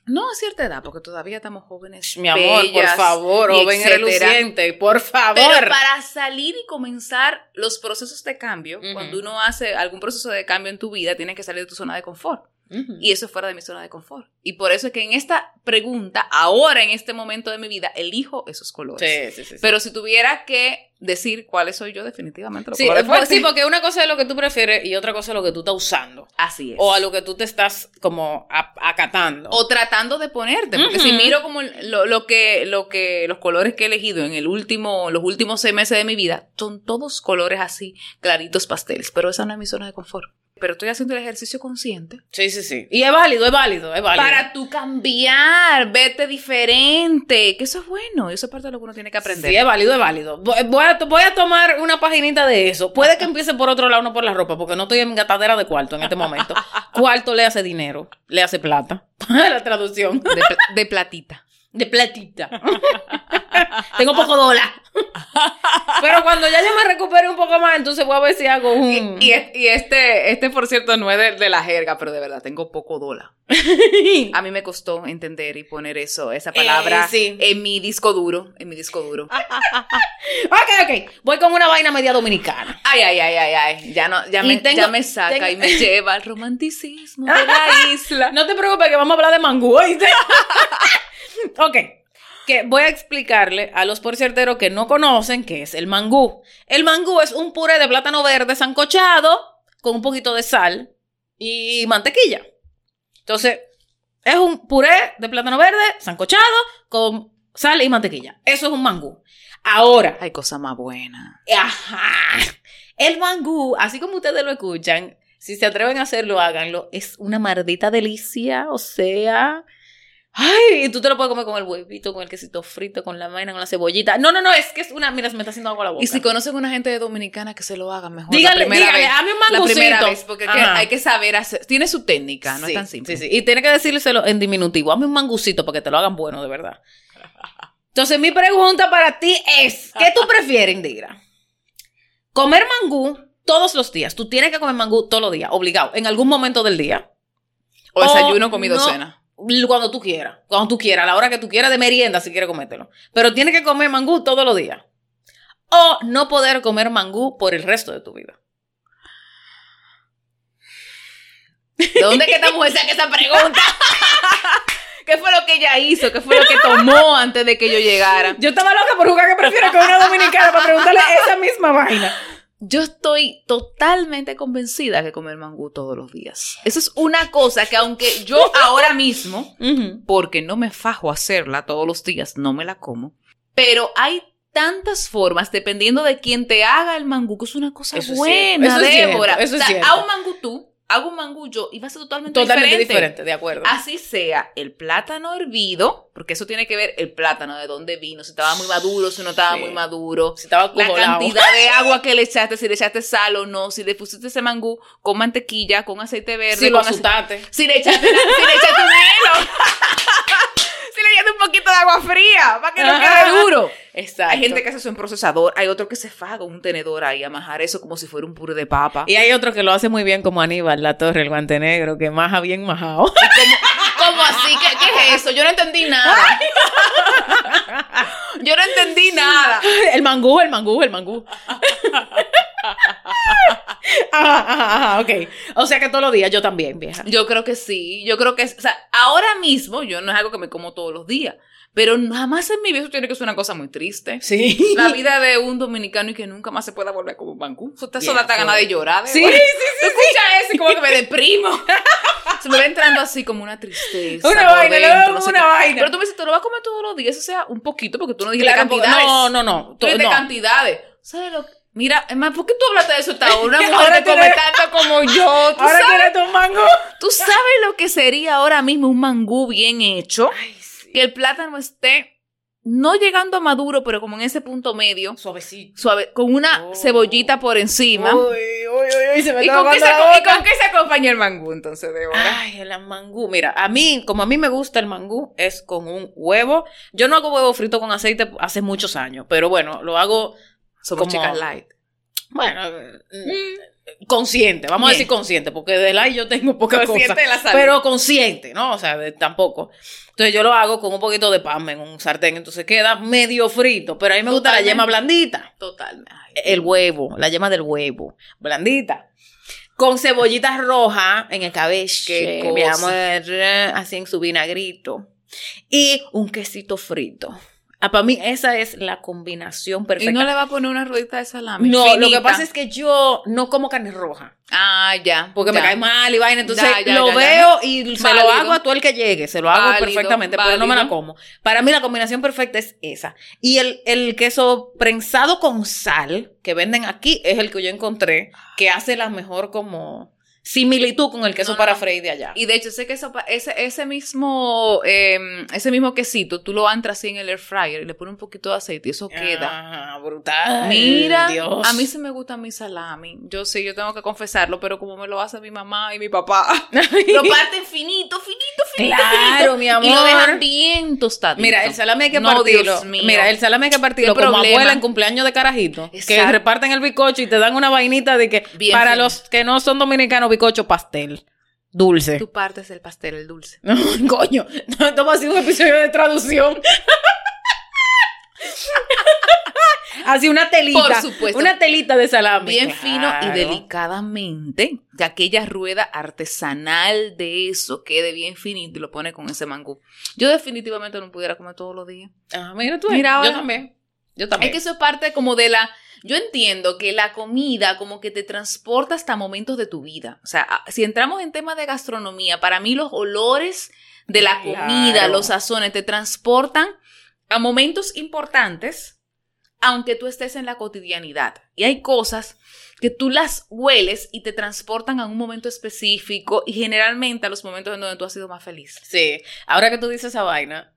no a cierta edad, porque todavía estamos jóvenes. Mi amor, bellas por favor, joven reluciente, por favor. Pero para salir y comenzar los procesos de cambio, cuando uno hace algún proceso de cambio en tu vida, tienes que salir de tu zona de confort. Y eso es fuera de mi zona de confort. Y por eso es que en esta pregunta, ahora en este momento de mi vida, elijo esos colores. Sí, sí, sí. Pero si tuviera que decir cuáles soy yo, definitivamente los Sí, pues, sí, porque una cosa es lo que tú prefieres y otra cosa es lo que tú estás usando. Así es. O a lo que tú te estás como acatando. o tratando de ponerte, porque si Ujú. miro como lo, lo que, lo que, los colores que he elegido en el último, los últimos seis meses de mi vida, son todos colores así, claritos pasteles, pero esa no es mi zona de confort. Pero estoy haciendo el ejercicio consciente. Sí, sí, sí. Y es válido, es válido, es válido. Para tú cambiar, verte diferente, que eso es bueno, eso es parte de lo que uno tiene que aprender. Sí, es válido, es válido. Voy a, voy a tomar una paginita de eso. Puede que empiece por otro lado, no por la ropa, porque no estoy en gatadera de cuarto en este momento. [LAUGHS] Cuarto le hace dinero, le hace plata. [LAUGHS] la traducción. De platita. De platita. [LAUGHS] Tengo poco dólar. [LAUGHS] Pero cuando ya yo me recupere un poco más, entonces voy a ver si hago un. Y, es- y este, este, por cierto, no es de, de la jerga, pero de verdad, tengo poco dólar. [LAUGHS] A mí me costó entender y poner eso, esa palabra Eh, sí. en mi disco duro, en mi disco duro. ok, ok. Voy con una vaina media dominicana. Ay, ay, ay, ay, ay. Ya no, ya me, tengo- ya me saca tengo- y me lleva al romanticismo de la isla. No te preocupes que vamos a hablar de mangú, ¿oíste? [LAUGHS] ok. Que voy a explicarle a los porcierteros que no conocen qué es el mangú. El mangú es un puré de plátano verde sancochado con un poquito de sal y mantequilla. Entonces, es un puré de plátano verde sancochado con sal y mantequilla. Eso es un mangú. Ahora, Hay cosa más buena. Ajá. El mangú, así como ustedes lo escuchan, si se atreven a hacerlo, háganlo. Es una maldita delicia. O sea, Ay, y tú te lo puedes comer con el huevito, con el quesito frito, con la vaina, con la cebollita. No, no, no, es que es una. Mira, se me está haciendo agua la boca. Y si conocen una gente dominicana que se lo haga mejor. Dígale, la dígale, hazme un La primera mangucito. vez, porque que hay que saber hacer. Tiene su técnica, no sí, es tan simple. Sí, sí. Y tiene que decírselo en diminutivo. Hazme un mangucito para que te lo hagan bueno, de verdad. Entonces, mi pregunta para ti es: ¿qué tú prefieres, Indira? ¿Comer mangú todos los días? Tú tienes que comer mangú todos los días, obligado, en algún momento del día. O desayuno, O comido, no- cena. Cuando tú quieras, cuando tú quieras, a la hora que tú quieras de merienda si quieres comértelo. Pero tienes que comer mangú todos los días. O no poder comer mangú por el resto de tu vida. ¿De dónde es que esta mujer saca esa pregunta? [LAUGHS] ¿Qué fue lo que ella hizo? ¿Qué fue lo que tomó antes de que yo llegara? Yo estaba loca por jugar que prefiero con una dominicana para preguntarle esa misma vaina. Yo estoy totalmente convencida que comer mangú todos los días. Eso es una cosa que aunque yo ahora mismo, [LAUGHS] porque no me fajo a hacerla todos los días, no me la como, pero hay tantas formas dependiendo de quién te haga el mangú, que es una cosa Eso buena, es Débora. cierto, eso es o sea, haz un mangú tú, hago un mangú yo y va a ser totalmente, Totalmente diferente. diferente, de acuerdo. Así sea el plátano hervido, porque eso tiene que ver el plátano, de dónde vino, si estaba muy maduro, si no estaba Sí. muy maduro, Si estaba la acumulado. cantidad de agua que le echaste, si le echaste sal o no, si le pusiste ese mangú con mantequilla, con aceite verde, Si lo con asustaste. si le echaste, la- si le echaste [LAUGHS] poquito de agua fría para que no quede duro. Exacto. Hay gente que hace eso en procesador, hay otro que se con un tenedor ahí a majar eso como si fuera un puré de papa. Y hay otro que lo hace muy bien como Aníbal, la torre, el guante negro, que maja bien majado. [LAUGHS] ¿Cómo así? ¿Qué, qué es eso? Yo no entendí nada. [LAUGHS] Yo no entendí nada. el mangú, el mangú, el mangú. [LAUGHS] [LAUGHS] ajá, ajá, ok. O sea que todos los días yo también, vieja. Yo creo que sí, yo creo que, es- o sea, ahora mismo yo no es algo que me como todos los días, pero jamás en mi vida eso tiene que ser una cosa muy triste. Sí. La vida de un dominicano y que nunca más se pueda volver como. Eso te Bien, eso da ganas de llorar. Sí, ¿verdad? sí, Tú escuchas eso y como que me [LAUGHS] deprimo. Se me va entrando así como una tristeza. Una vaina, dentro, no sé una qué. vaina. Pero tú me dices, ¿te lo vas a comer todos los días? Eso sea un poquito, porque tú no dijiste Claro, cantidades. no, no, no. Tú no. cantidades. ¿Sabes lo que- Mira, es más, ¿por qué tú hablaste de eso hasta [LAUGHS] ahora? Una mujer Ahora que come tanto como yo. ¿Tú [LAUGHS] Ahora sabes? tu mango. ¿Tú sabes lo que sería ahora mismo un mangú bien hecho? Que el plátano esté no llegando a maduro, pero como en ese punto medio, Suavecito. suave, con una Oh. cebollita por encima. Uy, uy, uy, se me ¿Y está con, qué se, aguando la ¿Y boca. con qué se acompaña el mangú entonces, Débora? Ay, el mangú. Mira, a mí, como a mí me gusta el mangú, es con un huevo. Yo no hago huevo frito con aceite hace muchos años, pero bueno, lo hago, Somos como- chicas light. bueno, mm, consciente, vamos a decir consciente, porque de la yo tengo poca Consciente cosa. de la salud. Pero consciente, ¿no? O sea, de- tampoco. Entonces yo lo hago con un poquito de pan en un sartén, entonces queda medio frito, pero a mí me gusta la Totalmente. yema blandita. Total. Ay, El huevo, la yema del huevo, blandita. Con cebollitas rojas en el cabello. Qué mi amor, así en su vinagrito. Y un quesito frito. Ah, para mí esa es la combinación perfecta. y no le va a poner una ruedita de salami. No, lo que pasa es que yo no como carne roja. Ah, ya. Porque me cae mal y vaina. Entonces Ya, ya, lo veo y se lo hago a todo el que llegue. Se lo hago Válido, perfectamente, pero no me la como. Para mí la combinación perfecta es esa. Y el, el queso prensado con sal que venden aquí es el que yo encontré que hace la mejor como similitud con el queso No, no, para freír de allá. Y de hecho, ese queso, ese, ese mismo, eh, ese mismo quesito, tú lo entras así en el air fryer y le pones un poquito de aceite y eso queda. Ah, brutal. Mira, Dios. a mí sí me gusta mi salami. Yo sí, yo tengo que confesarlo, pero como me lo hace mi mamá y mi papá, [LAUGHS] lo parten finito, finito, finito, Claro, finito, mi amor. Y lo dejan bien tostadito. Mira, el salami hay que No, partirlo. Dios mío. Mira, el salami hay que partirlo como abuela en cumpleaños de carajito. Que reparten el bicocho y te dan una vainita de que Bien para fino. los que no son dominicanos, bicocho pastel. Dulce. Tú partes el pastel, el dulce. [LAUGHS] No, coño. No, esto va a ser un episodio de traducción. [LAUGHS] Así una telita. Por supuesto. Una telita de salami. Bien fino y delicadamente, que aquella rueda artesanal de eso quede bien finito y lo pone con ese mangú. Yo definitivamente no pudiera comer todos los días. Ah, mira tú. Mira yo ahora. también. Yo Es también. que eso es parte como de la... Yo entiendo que la comida como que te transporta hasta momentos de tu vida. O sea, a- si entramos en temas de gastronomía, para mí los olores de la comida, Claro. los sazones, te transportan a momentos importantes, aunque tú estés en la cotidianidad. Y hay cosas que tú las hueles y te transportan a un momento específico y generalmente a los momentos en donde tú has sido más feliz. Sí, ahora que tú dices esa vaina,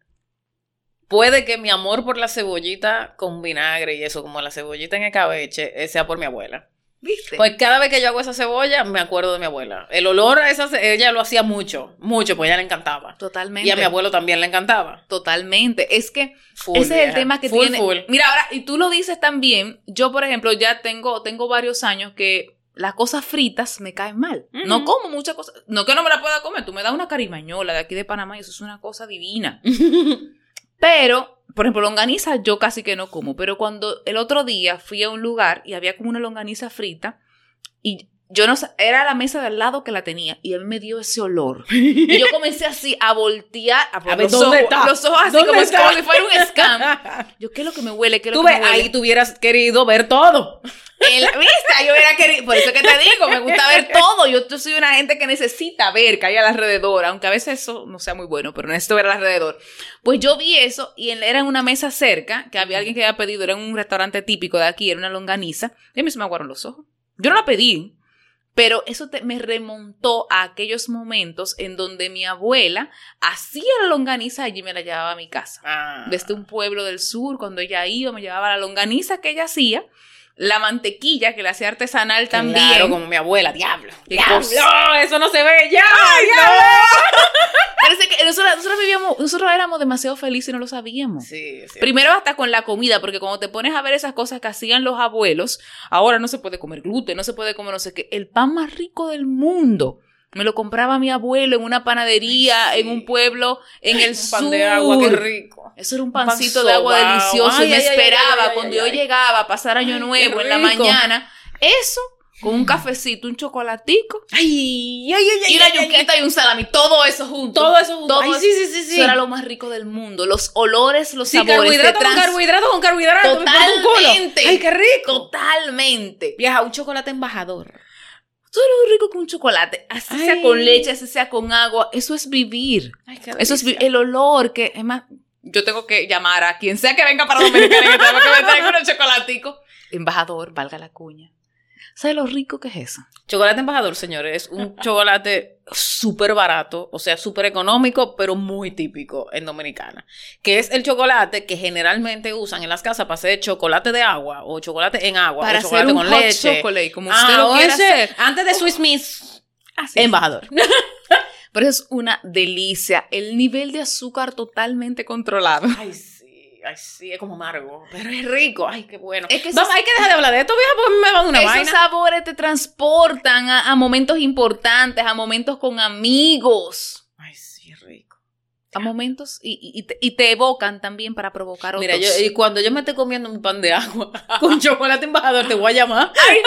puede que mi amor por la cebollita con vinagre y eso, como la cebollita en el cabeche, eh, sea por mi abuela. ¿Viste? Pues cada vez que yo hago esa cebolla, me acuerdo de mi abuela. El olor a esa, ella lo hacía mucho, mucho, pues ella le encantaba. Totalmente. Y a mi abuelo también le encantaba. Totalmente. Es que Full, ese es el tema que Full, tiene. full. Mira, ahora, y tú lo dices también. Yo, por ejemplo, ya tengo, tengo varios años que las cosas fritas me caen mal. No como muchas cosas. No que no me la pueda comer. Tú me das una carimañola de aquí de Panamá y eso es una cosa divina. [LAUGHS] Pero, por ejemplo, longaniza yo casi que no como. Pero cuando el otro día fui a un lugar y había como una longaniza frita y yo no era la mesa de al lado que la tenía y a mí me dio ese olor. [LAUGHS] Y yo comencé así a voltear, a, ver, los, ¿dónde ojos, está? los ojos así ¿Dónde como, está? como si fuera un scam. [LAUGHS] Yo, ¿qué es lo que me huele? ¿Qué es lo Tú que ves, me huele? ahí tú hubieras querido ver todo. En la vista, yo hubiera querido, por eso que te digo, me gusta ver [LAUGHS] todo. Yo, yo soy una gente que necesita ver que hay alrededor, aunque a veces eso no sea muy bueno, pero necesito ver alrededor. Pues yo vi eso y en- era en una mesa cerca, que había alguien que había pedido, era en un restaurante típico de aquí, era una longaniza, y a mí se me aguaron los ojos. Yo no la pedí, pero eso te- me remontó a aquellos momentos en donde mi abuela hacía la longaniza allí y me la llevaba a mi casa Ah. desde un pueblo del sur, cuando ella iba, me llevaba la longaniza que ella hacía, la mantequilla que la hacía artesanal también. Claro, como mi abuela, diablo. Diablo, eso no se ve ya. [LAUGHS] Parece que nosotros, nosotros vivíamos, nosotros éramos demasiado felices y no lo sabíamos. Sí, sí. Primero hasta con la comida, porque cuando te pones a ver esas cosas que hacían los abuelos, ahora no se puede comer gluten, no se puede comer no sé qué. El pan más rico del mundo me lo compraba mi abuelo en una panadería, sí. en un pueblo, en el [LAUGHS] Un sur. pan de agua, qué rico. Eso era un pan pancito de agua delicioso Ay, y me ay, esperaba ay, cuando yo llegaba a pasar año nuevo en la mañana. Eso, con un cafecito, un chocolatico Ay, ay, ay, ay. y ay, yuquita y un salami. Todo eso junto. Todo eso junto. Todo Ay, eso- sí, sí, sí, sí. Eso era lo más rico del mundo. Los olores, los Sí, sabores. carbohidrato con carbohidrato con carbohidrato. Totalmente. Ay, qué rico. Totalmente. Vieja, un chocolate embajador. Todo lo rico con un chocolate. Así Ay. sea con leche, así sea con agua. Eso es vivir. Ay, Eso es vi- el olor que, es más, yo tengo que llamar a quien sea que venga para Dominicana que tengo que me traiga unos chocolaticos. Embajador, valga la cuña. ¿Sabe lo rico que es eso? Chocolate embajador, señores, es un chocolate [LAUGHS] súper barato, o sea, súper económico, pero muy típico en Dominicana. Que es el chocolate que generalmente usan en las casas para hacer chocolate de agua o chocolate en agua Para o hacer chocolate un con hot leche. chocolate, como Ah, usted lo o quiera hacer. Antes de Swiss Miss, Así. embajador. [LAUGHS] Pero es una delicia. El nivel de azúcar totalmente controlado. Ay, sí, ay, sí, es como amargo, [LAUGHS] pero es rico. Ay, qué bueno. Es que Vamos, esos- hay que dejar de hablar de esto, vieja, porque me va de una Esos vaina. sabores te transportan a, a momentos importantes, a momentos con amigos, Ay, sí, es rico. a momentos y, y- y te, y te evocan también para provocar otros. Mira, yo, y cuando yo me esté comiendo un pan de agua [LAUGHS] con chocolate embajador, te voy a llamar. [LAUGHS] ¡Ay,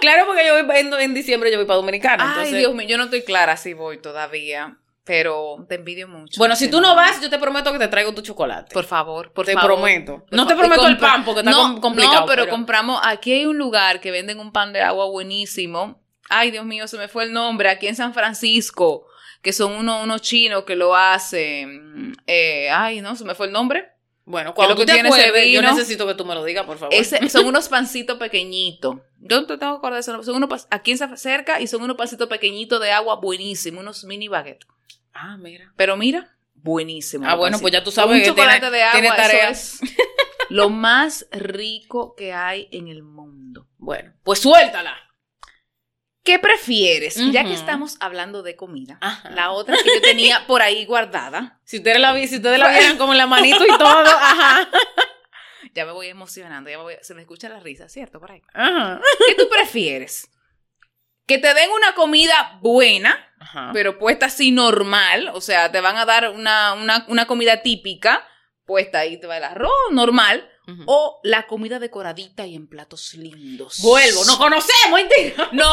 claro, porque yo voy en, en diciembre, yo voy para Dominicana. Ay, entonces, Dios mío, yo no estoy clara si voy todavía, pero te envidio mucho. Bueno, si tú no vas, yo te prometo que te traigo tu chocolate. por favor, por te favor. prometo. Por No te prometo el pan porque está no, com- complicado. No, pero, compramos, aquí hay un lugar que venden un pan de agua buenísimo. Ay, Dios mío, se me fue el nombre, aquí en San Francisco, que son unos, unos chinos que lo hacen. Eh, ay, no, se me fue el nombre. Bueno, ¿Qué es cuando tú te tiene ese acuerdes, yo vino? necesito que tú me lo digas, por favor. Ese, son [LAUGHS] unos pancitos pequeñitos. Yo no te tengo que acordar de eso. Son unos, aquí en cerca y son unos pancitos pequeñitos de agua buenísimos, unos mini baguettes. Ah, mira. Pero mira, buenísimo. Ah, bueno, pues ya tú sabes un que chocolate tiene- de agua, tiene eso tarea. es [LAUGHS] lo más rico que hay en el mundo. Bueno, pues suéltala. ¿Qué prefieres? Ya que estamos hablando de comida, Ajá. la otra que yo tenía [LAUGHS] por ahí guardada, Si ustedes la, vi- si ustedes la vieran como en la manito y todo, [LAUGHS] ajá. ya me voy emocionando, ya me voy- se me escucha la risa, ¿cierto? Por ahí. Ajá. ¿Qué tú prefieres? Que te den una comida buena, Ajá. pero puesta así normal, o sea, te van a dar una, una, una comida típica, puesta ahí te va el arroz normal, o la comida decoradita y en platos lindos. Vuelvo, no conocemos, mentira. No,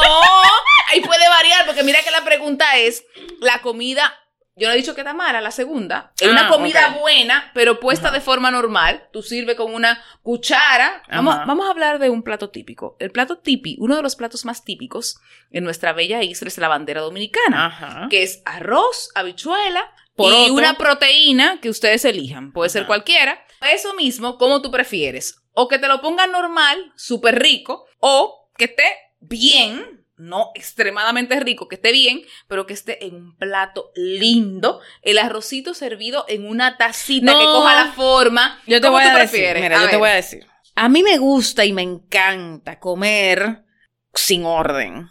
ahí puede variar, porque mira que la pregunta es, la comida, yo no he dicho que está mala, la segunda, es una Ah, comida buena, pero puesta Ajá. de forma normal, tú sirves con una cuchara. Vamos, a hablar de un plato típico. El plato típico, uno de los platos más típicos en nuestra bella isla es la bandera dominicana, Ajá. que es arroz, habichuela, y una proteína que ustedes elijan. Puede ser cualquiera. Eso mismo, como tú prefieres. O que te lo pongan normal, súper rico, o que esté bien, no extremadamente rico, que esté bien, pero que esté en un plato lindo, el arrocito servido en una tacita No. que coja la forma. Yo te ¿Cómo voy a decir, prefieres? mira, A yo te voy a decir. A mí me gusta y me encanta comer sin orden.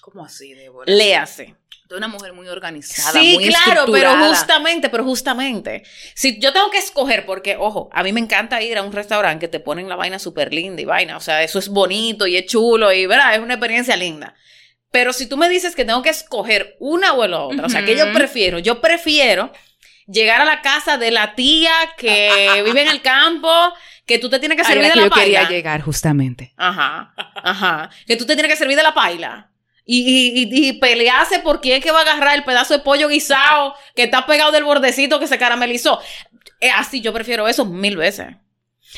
¿Cómo así, Débora? Léase. De una mujer muy organizada, Sí, muy claro, pero estructurada. justamente, pero justamente. Si yo tengo que escoger, porque, ojo, a mí me encanta ir a un restaurante que te ponen la vaina súper linda y vaina. O sea, eso es bonito y es chulo y, ¿verdad? Es una experiencia linda. Pero si tú me dices que tengo que escoger una o la otra, o sea, que yo prefiero, yo prefiero llegar a la casa de la tía que [LAUGHS] vive en el campo, que tú te tienes que servir era de que la yo quería llegar, justamente. Ajá, ajá. Que tú te tienes que servir de la paila. Y, y, y- pelearse por quién es que va a agarrar el pedazo de pollo guisado que está pegado del bordecito que se caramelizó. Eh, así yo prefiero eso mil veces.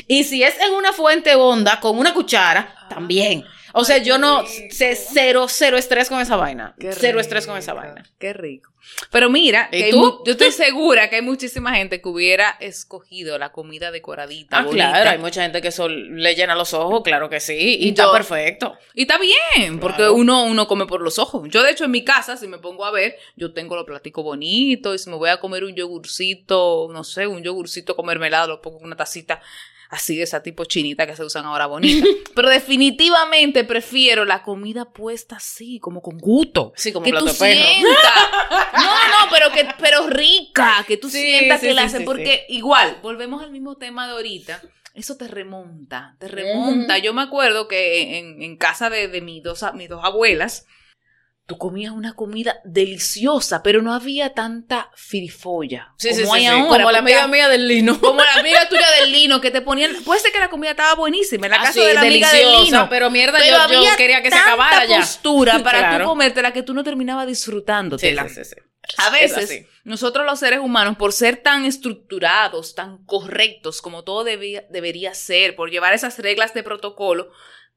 Y si es en una fuente honda con una cuchara, también. O sea, Ay, yo no sé cero, cero estrés con esa vaina. Qué cero estrés con esa vaina. Qué rico. Pero mira, ¿Y que tú? yo estoy segura que hay muchísima gente que hubiera escogido la comida decoradita. Ah, bonita. claro, hay mucha gente que eso le llena los ojos, claro que sí. Y, Y está yo- perfecto. Y está bien, porque Claro. uno, uno come por los ojos. Yo, de hecho, en mi casa, si me pongo a ver, yo tengo los platicos bonitos y si me voy a comer un yogurcito, no sé, un yogurcito con mermelada, lo pongo en una tacita así de esa tipo chinita que se usan ahora bonita. [LAUGHS] Pero definitivamente prefiero la comida puesta así, como con gusto. Sí, como que tú plato perro. sientas. [LAUGHS] No, no, pero que pero rica, que tú Sí, sientas sí, que la hacen porque igual, volvemos al mismo tema de ahorita. Eso te remonta, te remonta. Yo me acuerdo que en, en casa de, de mis, dos, mis dos abuelas, tú comías una comida deliciosa, pero no había tanta firifolla Sí, sí, como sí, hay sí. ahora. Como la amiga mía del lino. [LAUGHS] como la amiga tuya del lino que te ponían. Puede ser que la comida estaba buenísima. En la Ah, casa de la amiga del lino. pero mierda, Pero yo, yo quería que se acabara ya. postura [LAUGHS] para Claro. tú comértela que tú no terminabas disfrutándotela. sí, sí, sí. A Es veces, nosotros los seres humanos, por ser tan estructurados, tan correctos como todo debía- debería ser, por llevar esas reglas de protocolo,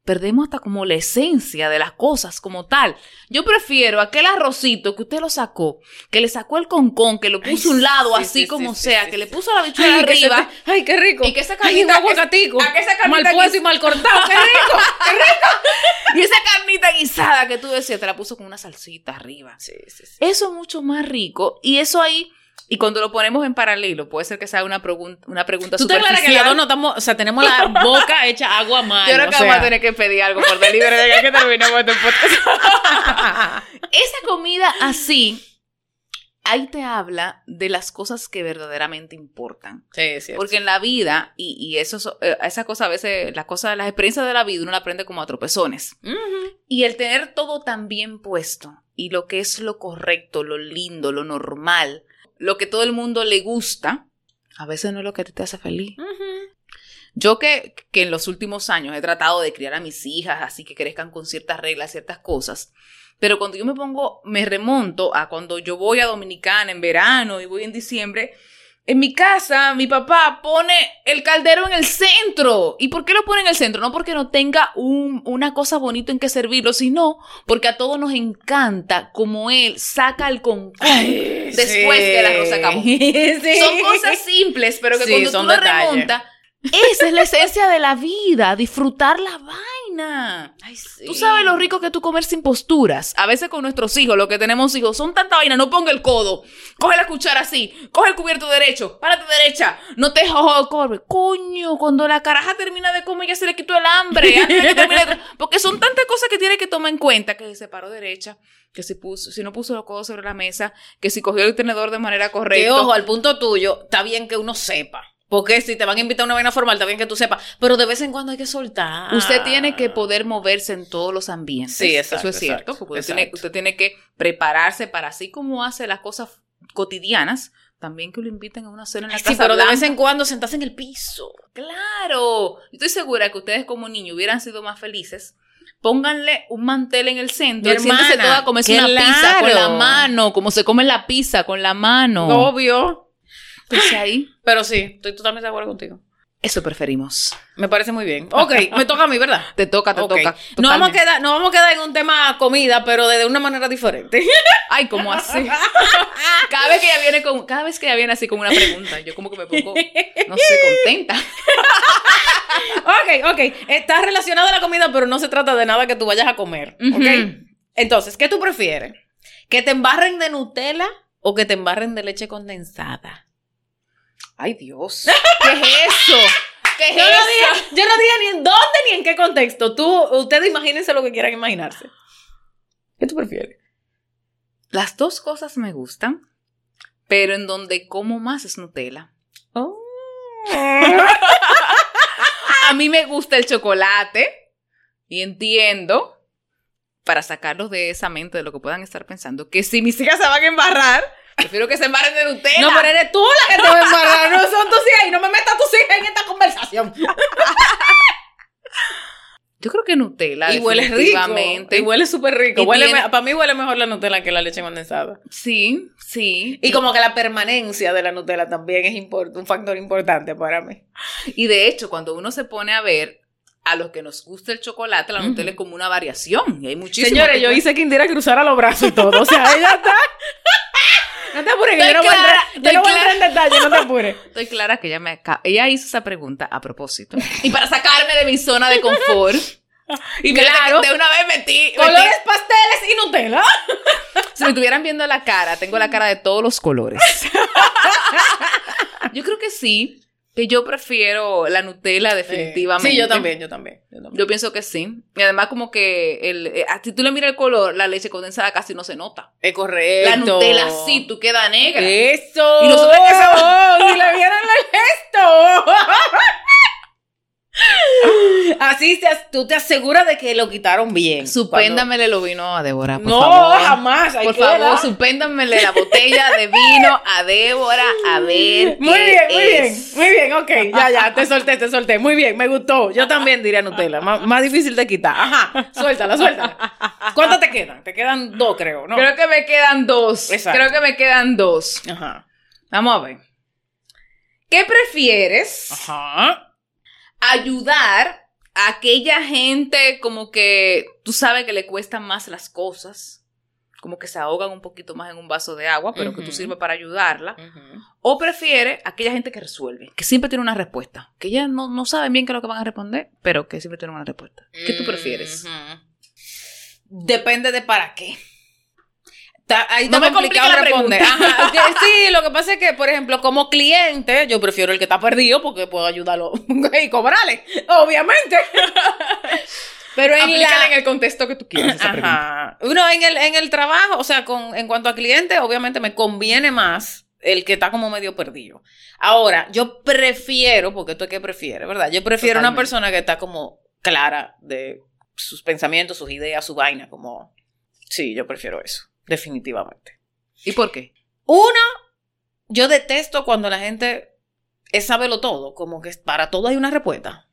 perdemos hasta como la esencia de las cosas como tal. Yo prefiero aquel arrocito que usted lo sacó, que le sacó el concón, que lo puso a un lado sí, así sí, como sí, sea, que le puso la bichuela Ay, que se arriba. ay, qué rico. Y que esa carnita- aguacatico. a que esa carnita mal puesto y mal cortado. [LAUGHS] Qué rico. Y esa carnita guisada que tú decías, te la puso con una salsita arriba. Sí, sí, sí. Eso es mucho más rico y eso ahí, y cuando lo ponemos en paralelo, puede ser que sea una, pregun- una pregunta Tú te aclaras que las superficial. dos no estamos, o sea, tenemos la [LAUGHS] boca hecha agua mal. Yo creo o que sea. vamos a tener que pedir algo por delivery de que terminemos este podcast. [LAUGHS] Esa comida así, ahí te habla de las cosas que verdaderamente importan. Sí, sí. Porque en la vida, y, y eso, so- eh, esa cosa a veces, las cosas, las experiencias de la vida, uno la aprende como a tropezones. Y el tener todo tan bien puesto y lo que es lo correcto, lo lindo, lo normal, lo que todo el mundo le gusta, a veces no es lo que a ti te hace feliz. Yo que, que en los últimos años he tratado de criar a mis hijas así que crezcan con ciertas reglas, ciertas cosas, pero cuando yo me pongo, me remonto a cuando yo voy a Dominicana en verano y voy en diciembre, en mi casa, mi papá pone el caldero en el centro. ¿Y por qué lo pone en el centro? No porque no tenga un- una cosa bonita en que servirlo, sino porque a todos nos encanta como él saca el concón después que el arroz se acabó. [LAUGHS] Sí. Son cosas simples, pero que Sí, cuando tú lo detalles. remontas, esa es la esencia de la vida, disfrutar la vaina. Ay, sí. Tú sabes lo rico que tú comer sin posturas. A veces con nuestros hijos, los que tenemos hijos, son tanta vaina. No ponga el codo. Coge la cuchara así. Coge el cubierto derecho. Párate derecha. No te corre. Coño, cuando la caraja termina de comer ya se le quitó el hambre. antes de que termine de- [LAUGHS] Porque son tantas cosas que tiene que tomar en cuenta. Que se paró derecha. Que si, puso, si no puso los codos sobre la mesa. Que si cogió el tenedor de manera Que correcta. ojo, al punto tuyo, está bien que uno sepa. Porque si te van a invitar a una vaina formal, está bien que tú sepas. Pero de vez en cuando hay que soltar. Usted tiene que poder moverse en todos los ambientes. Sí, exacto, Eso es cierto. porque usted tiene, exacto. usted tiene que prepararse para así como hace las cosas cotidianas, también que lo inviten a una cena en la Sí, casa pero de vez en cuando sentarse en el piso. Claro. Yo estoy segura que ustedes como niños hubieran sido más felices. Pónganle un mantel en el centro y siéntese toda a comerse una pizza con la mano, como se come la pizza con la mano. Obvio. Ahí Pero sí, estoy totalmente de acuerdo contigo. Eso preferimos. Me parece muy bien. Ok, [LAUGHS] me toca a mí, ¿verdad? Te toca, te toca. Nos vamos, a quedar, nos vamos a quedar en un tema comida, pero de una manera diferente. [LAUGHS] Ay, ¿cómo así? [LAUGHS] cada vez que ella viene con, cada vez que ella viene así con una pregunta, yo como que me pongo, no sé, contenta. ok, ok. Está relacionado a la comida, pero no se trata de nada que tú vayas a comer. Ok. Entonces, ¿qué tú prefieres? ¿Que te embarren de Nutella o que te embarren de leche condensada? Ay, Dios. ¿Qué es eso? ¿Qué es Yo no, eso? dije, yo no dije ni en dónde ni en qué contexto. Tú, ustedes imagínense lo que quieran imaginarse. ¿Qué tú prefieres? Las dos cosas me gustan, pero en donde como más es Nutella. Oh. [LAUGHS] A mí me gusta el chocolate y entiendo, para sacarlos de esa mente de lo que puedan estar pensando, que si mis hijas se van a embarrar, prefiero que se embarren de Nutella. No, pero eres tú la que te va a embarrar, no son tus hijas y no me metas tus hijas en esta conversación. [LAUGHS] Yo creo que Nutella, y huele rico. Y huele súper rico. Huele tiene- para mí huele mejor la Nutella que la leche condensada. Sí, sí. Y como que la permanencia de la Nutella también es un factor importante para mí. Y de hecho, cuando uno se pone a ver a los que nos gusta el chocolate, la. Nutella es como una variación. Y hay muchísimos. Señores, yo hice que Indira cruzara los brazos y todo. O sea, ella está. No te apures, que yo no voy a entrar, yo no voy a entrar clara. en detalle, no te apures. [LAUGHS] Estoy clara que ella me acaba- ella hizo esa pregunta a propósito. Y para sacarme de mi zona de confort. [LAUGHS] Y Claro. de una vez metí, metí- Colores, pasteles y Nutella. [LAUGHS] Si me estuvieran viendo la cara, tengo la cara de todos los colores. yo creo que sí, que yo prefiero la Nutella definitivamente. Sí, yo también, yo también. Yo también. Yo pienso que sí. Y además como que el, eh, si tú le miras el color, la leche condensada casi no se nota. Es correcto. La Nutella sí, tú queda negra. Eso. Y nosotros que [LAUGHS] Y le vieron el gesto. [LAUGHS] [GASPS] Así te, tú te aseguras de que lo quitaron bien. Supéndamele lo vino a Débora, por no, favor. jamás. Por queda. favor, supéndamele la [LAUGHS] botella de vino a Débora a ver Muy qué bien, muy bien, muy bien, ok, ya, ya, te [LAUGHS] solté, te solté, muy bien, me gustó. Yo también diría Nutella, más, más difícil de quitar. Ajá, suéltala, suéltala. ¿Cuántas te quedan? Te quedan dos, creo, ¿no? Creo que me quedan dos. Exacto. Creo que me quedan dos. Ajá. Vamos a ver. ¿Qué prefieres? Ajá. Ayudar a aquella gente como que tú sabes que le cuestan más las cosas, como que se ahogan un poquito más en un vaso de agua, pero que tú Ujú. sirves para ayudarla. O prefiere aquella gente que resuelve, que siempre tiene una respuesta, que ya no, no saben bien qué es lo que van a responder, pero que siempre tienen una respuesta. ¿Qué tú prefieres? Depende de para qué. Ahí No está me complicado complica responder. pregunta. Ajá, que- Sí, lo que pasa es que, por ejemplo, como cliente, yo prefiero el que está perdido porque puedo ayudarlo [LAUGHS] y cobrarle, obviamente. [LAUGHS] Pero en Aplícala la... en el contexto que tú quieras esa. Ajá. Uno en el, en el trabajo, o sea, con, en cuanto a cliente, obviamente me conviene más el que está como medio perdido. Ahora, yo prefiero, porque tú es que prefieres, ¿verdad? Yo prefiero una persona que está como clara de sus pensamientos, sus ideas, su vaina, como... Sí, yo prefiero eso, definitivamente. ¿Y por qué? Uno, yo detesto cuando la gente es sábelo todo, como que para todo hay una respuesta.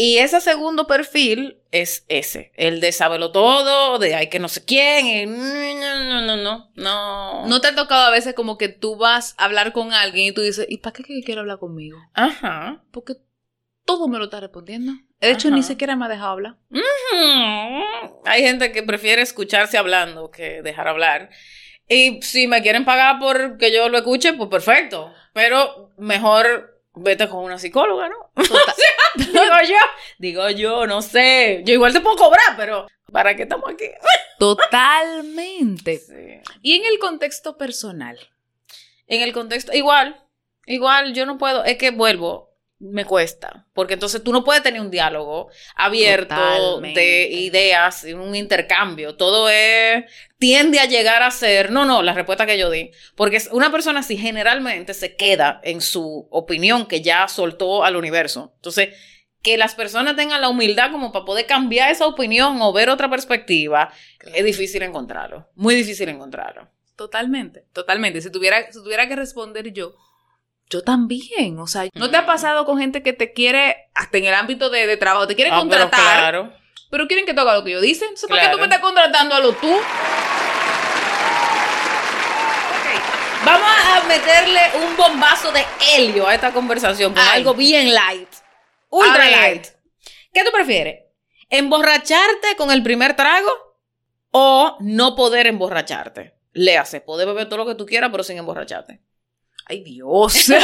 Y ese segundo perfil es ese, el de sábelo todo, de hay que no sé quién, y no, no, no, no, no. ¿No te ha tocado a veces como que tú vas a hablar con alguien y tú dices, ¿y para qué que quiere hablar conmigo? Ajá. Porque todo me lo está respondiendo. De hecho, Ajá. ni siquiera me ha dejado hablar. Hay gente que prefiere escucharse hablando que dejar hablar. Y si me quieren pagar por que yo lo escuche, pues perfecto. Pero mejor vete con una psicóloga, ¿no? [LAUGHS] digo yo, digo yo, no sé. Yo igual te puedo cobrar, pero ¿para qué estamos aquí? [LAUGHS] Totalmente. Sí. Y en el contexto personal. En el contexto, igual, igual yo no puedo, es que vuelvo, me cuesta, porque entonces tú no puedes tener un diálogo abierto Totalmente. de ideas, un intercambio, todo es, tiende a llegar a ser, no, no, la respuesta que yo di, porque una persona así generalmente se queda en su opinión que ya soltó al universo, entonces que las personas tengan la humildad como para poder cambiar esa opinión o ver otra perspectiva, es difícil encontrarlo, muy difícil encontrarlo. Totalmente, totalmente. Si tuviera, si tuviera que responder yo, yo también. O sea, ¿no te ha pasado con gente que te quiere, hasta en el ámbito de, de trabajo, te quiere Ah, pero contratar, claro. pero quieren que tú hagas lo que yo dicen? Entonces, ¿para qué tú Claro. me estás contratando a lo tú? Vamos a meterle un bombazo de helio a esta conversación con Ay. algo bien light. ultra light. ¿Qué tú prefieres? ¿Emborracharte con el primer trago o no poder emborracharte? Léase, poder beber todo lo que tú quieras, pero sin emborracharte. Ay, Dios. [LAUGHS]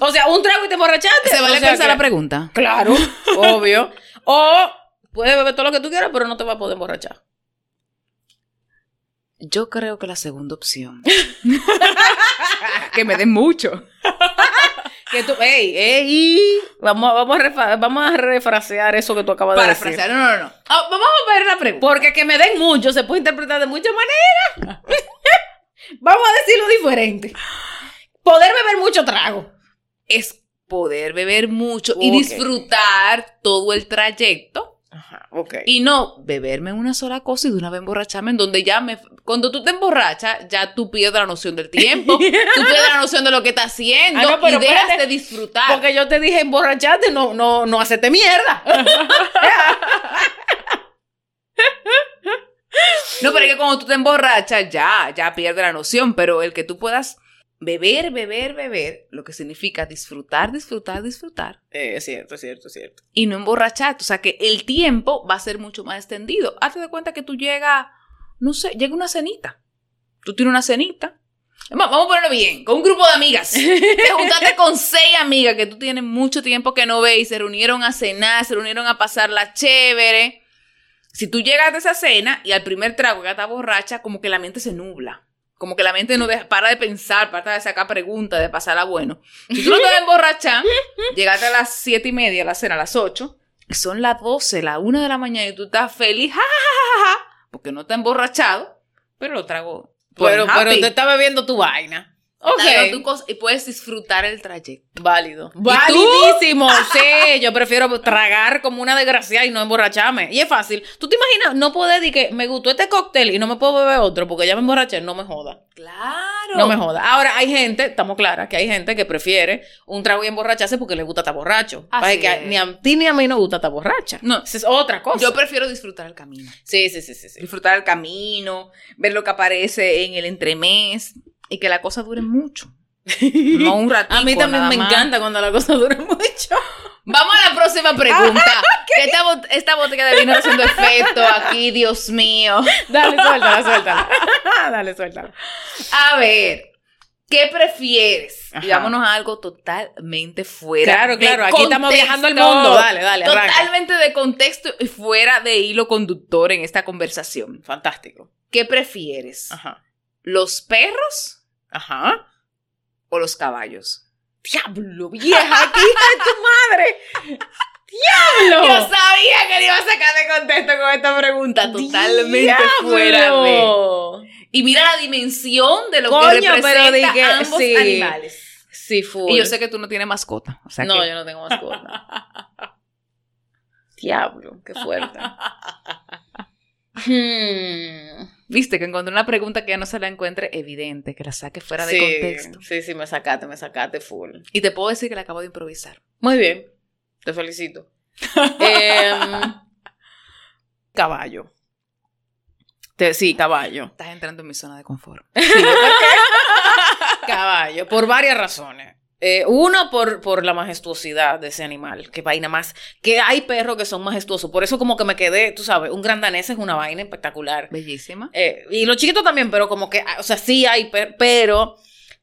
o sea, un trago y te emborrachaste. ¿Se vale O sea pensar que- la pregunta? Claro, [LAUGHS] obvio. O puedes beber todo lo que tú quieras, pero no te vas a poder emborrachar. Yo creo que la segunda opción. [LAUGHS] que me den mucho. Que tú, ey, ey, vamos, vamos, a vamos a refrasear eso que tú acabas de decir. frasear. No, no, no. Ah, vamos a ver la pregunta. Porque que me den mucho se puede interpretar de muchas maneras. Vamos a decirlo diferente. Poder beber mucho trago. Es poder beber mucho y disfrutar todo el trayecto. Ajá, ok. Y no beberme una sola cosa y de una vez emborracharme en donde ya me... Cuando tú te emborrachas, ya tú pierdes la noción del tiempo, [LAUGHS] tú pierdes la noción de lo que estás haciendo Ah, no, pero y dejas espérate. de disfrutar. Porque yo te dije emborracharte, no, no, no hacerte mierda. [LAUGHS] No, pero es que cuando tú te emborrachas, ya, ya pierdes la noción, pero el que tú puedas beber, beber, beber, lo que significa disfrutar, disfrutar, disfrutar Eh, es cierto, es cierto, es cierto. y no emborracharte. O sea que el tiempo va a ser mucho más extendido. Hazte de cuenta que tú llegas, no sé, llega una cenita. Tú tienes una cenita. Va- Vamos a ponerlo bien, con un grupo de amigas. [LAUGHS] Te juntaste con seis amigas que tú tienes mucho tiempo que no ves y se reunieron a cenar, se reunieron a pasarla chévere. Si tú llegas a esa cena y al primer trago ya está borracha, como que la mente se nubla. Como que la mente no deja, para de pensar, para de sacar preguntas, de pasarla bueno. Si tú no te vas a emborrachar, [LAUGHS] llegaste a las siete y media a la cena, a las ocho, y son las doce, la una de la mañana y tú estás feliz, ja, ja, ja, ja, ja, porque no te has emborrachado, pero lo trago. Pero, pues, pero te está bebiendo tu vaina. Ok. Trago tu cosa y puedes disfrutar el trayecto. Válido. Validísimo. [LAUGHS] Sí, yo prefiero tragar como una desgraciada y no emborracharme. Y es fácil. ¿Tú te imaginas? No puedo decir que me gustó este cóctel y no me puedo beber otro porque ya me emborraché. No me joda. Claro. No me joda. Ahora, hay gente, estamos claras, que hay gente que prefiere un trago y emborracharse porque le gusta estar borracho. Así Para que es. ni a ti ni a mí nos gusta estar borracha. No. Esa es otra cosa. Yo prefiero disfrutar el camino. sí, sí, sí, sí. sí. Disfrutar el camino, ver lo que aparece en el entremés y que la cosa dure mucho. [LAUGHS] No un ratito. A mí también me encanta cuando la cosa [LAUGHS] dura mucho. Vamos a la próxima pregunta. [LAUGHS] que esta, bot- esta botella de vino haciendo efecto aquí, Dios mío. Dale, suéltala, suéltala. Dale, suéltala. A ver, ¿qué prefieres? Ajá. Vámonos a algo totalmente fuera. Claro, de claro, aquí estamos viajando al mundo. Dale, dale, arranca. Totalmente de contexto y fuera de hilo conductor en esta conversación. Fantástico. ¿Qué prefieres? Ajá. ¿Los perros Ajá. o los caballos? Diablo, vieja, ¿qué hija de tu madre? Diablo. Yo sabía que le iba a sacar de contexto con esta pregunta. Totalmente Diablo. fuera de. Y mira la dimensión de lo Coño, que pero representa di que- ambos sí. animales. Sí, full. Y yo sé que tú no tienes mascota. O sea no, que- yo no tengo mascota. [LAUGHS] Diablo, qué fuerte. [LAUGHS] Hmm. Viste que encontré una pregunta que ya no se la encuentre evidente, que la saque fuera de contexto. Sí, sí, me sacaste, me sacaste full. Y te puedo decir que la acabo de improvisar. Muy bien, te felicito. [LAUGHS] Em, caballo. Te- sí, caballo. Estás entrando en mi zona de confort. [LAUGHS] Caballo, por varias razones. Eh, uno, por, por la majestuosidad de ese animal. Qué vaina más. Que hay perros que son majestuosos. Por eso, como que me quedé, tú sabes, un gran danés es una vaina espectacular. Bellísima. Eh, y los chiquitos también, pero como que, o sea, sí hay, per- pero,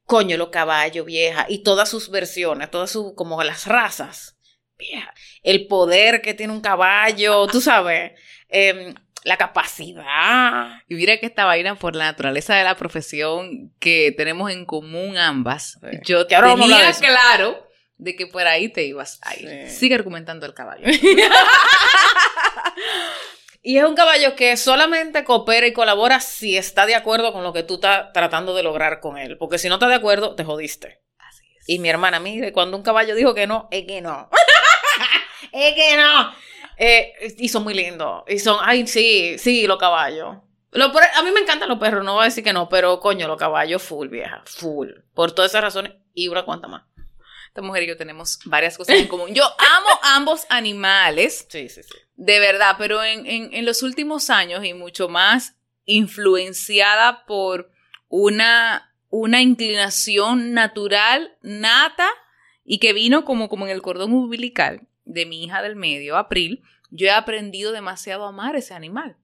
coño, los caballos, vieja, y todas sus versiones, todas sus, como las razas, vieja, el poder que tiene un caballo, tú sabes, em, la capacidad. Y mira que esta vaina, por la naturaleza de la profesión que tenemos en común ambas, Sí. yo hablar tenía de claro de que por ahí te ibas a ir. Sí. Sigue argumentando el caballo. [LAUGHS] Y es un caballo que solamente coopera y colabora si está de acuerdo con lo que tú estás tratando de lograr con él. Porque si no estás de acuerdo, te jodiste. Así es. Y mi hermana, mire, cuando un caballo dijo que no, es que no. [LAUGHS] es que no. Eh, y son muy lindos. Y son, ay, sí, sí, los caballos. Lo- a mí me encantan los perros, no voy a decir que no, pero coño, los caballos full, vieja, full. Por todas esas razones y una cuanta más. Esta mujer y yo tenemos varias cosas en común. Yo [LAUGHS] amo ambos animales, Sí, sí, sí. de verdad, pero en, en- en los últimos años y mucho más influenciada por una, una inclinación natural, nata y que vino como, como en el cordón umbilical de mi hija del medio, April, yo he aprendido demasiado a amar ese animal.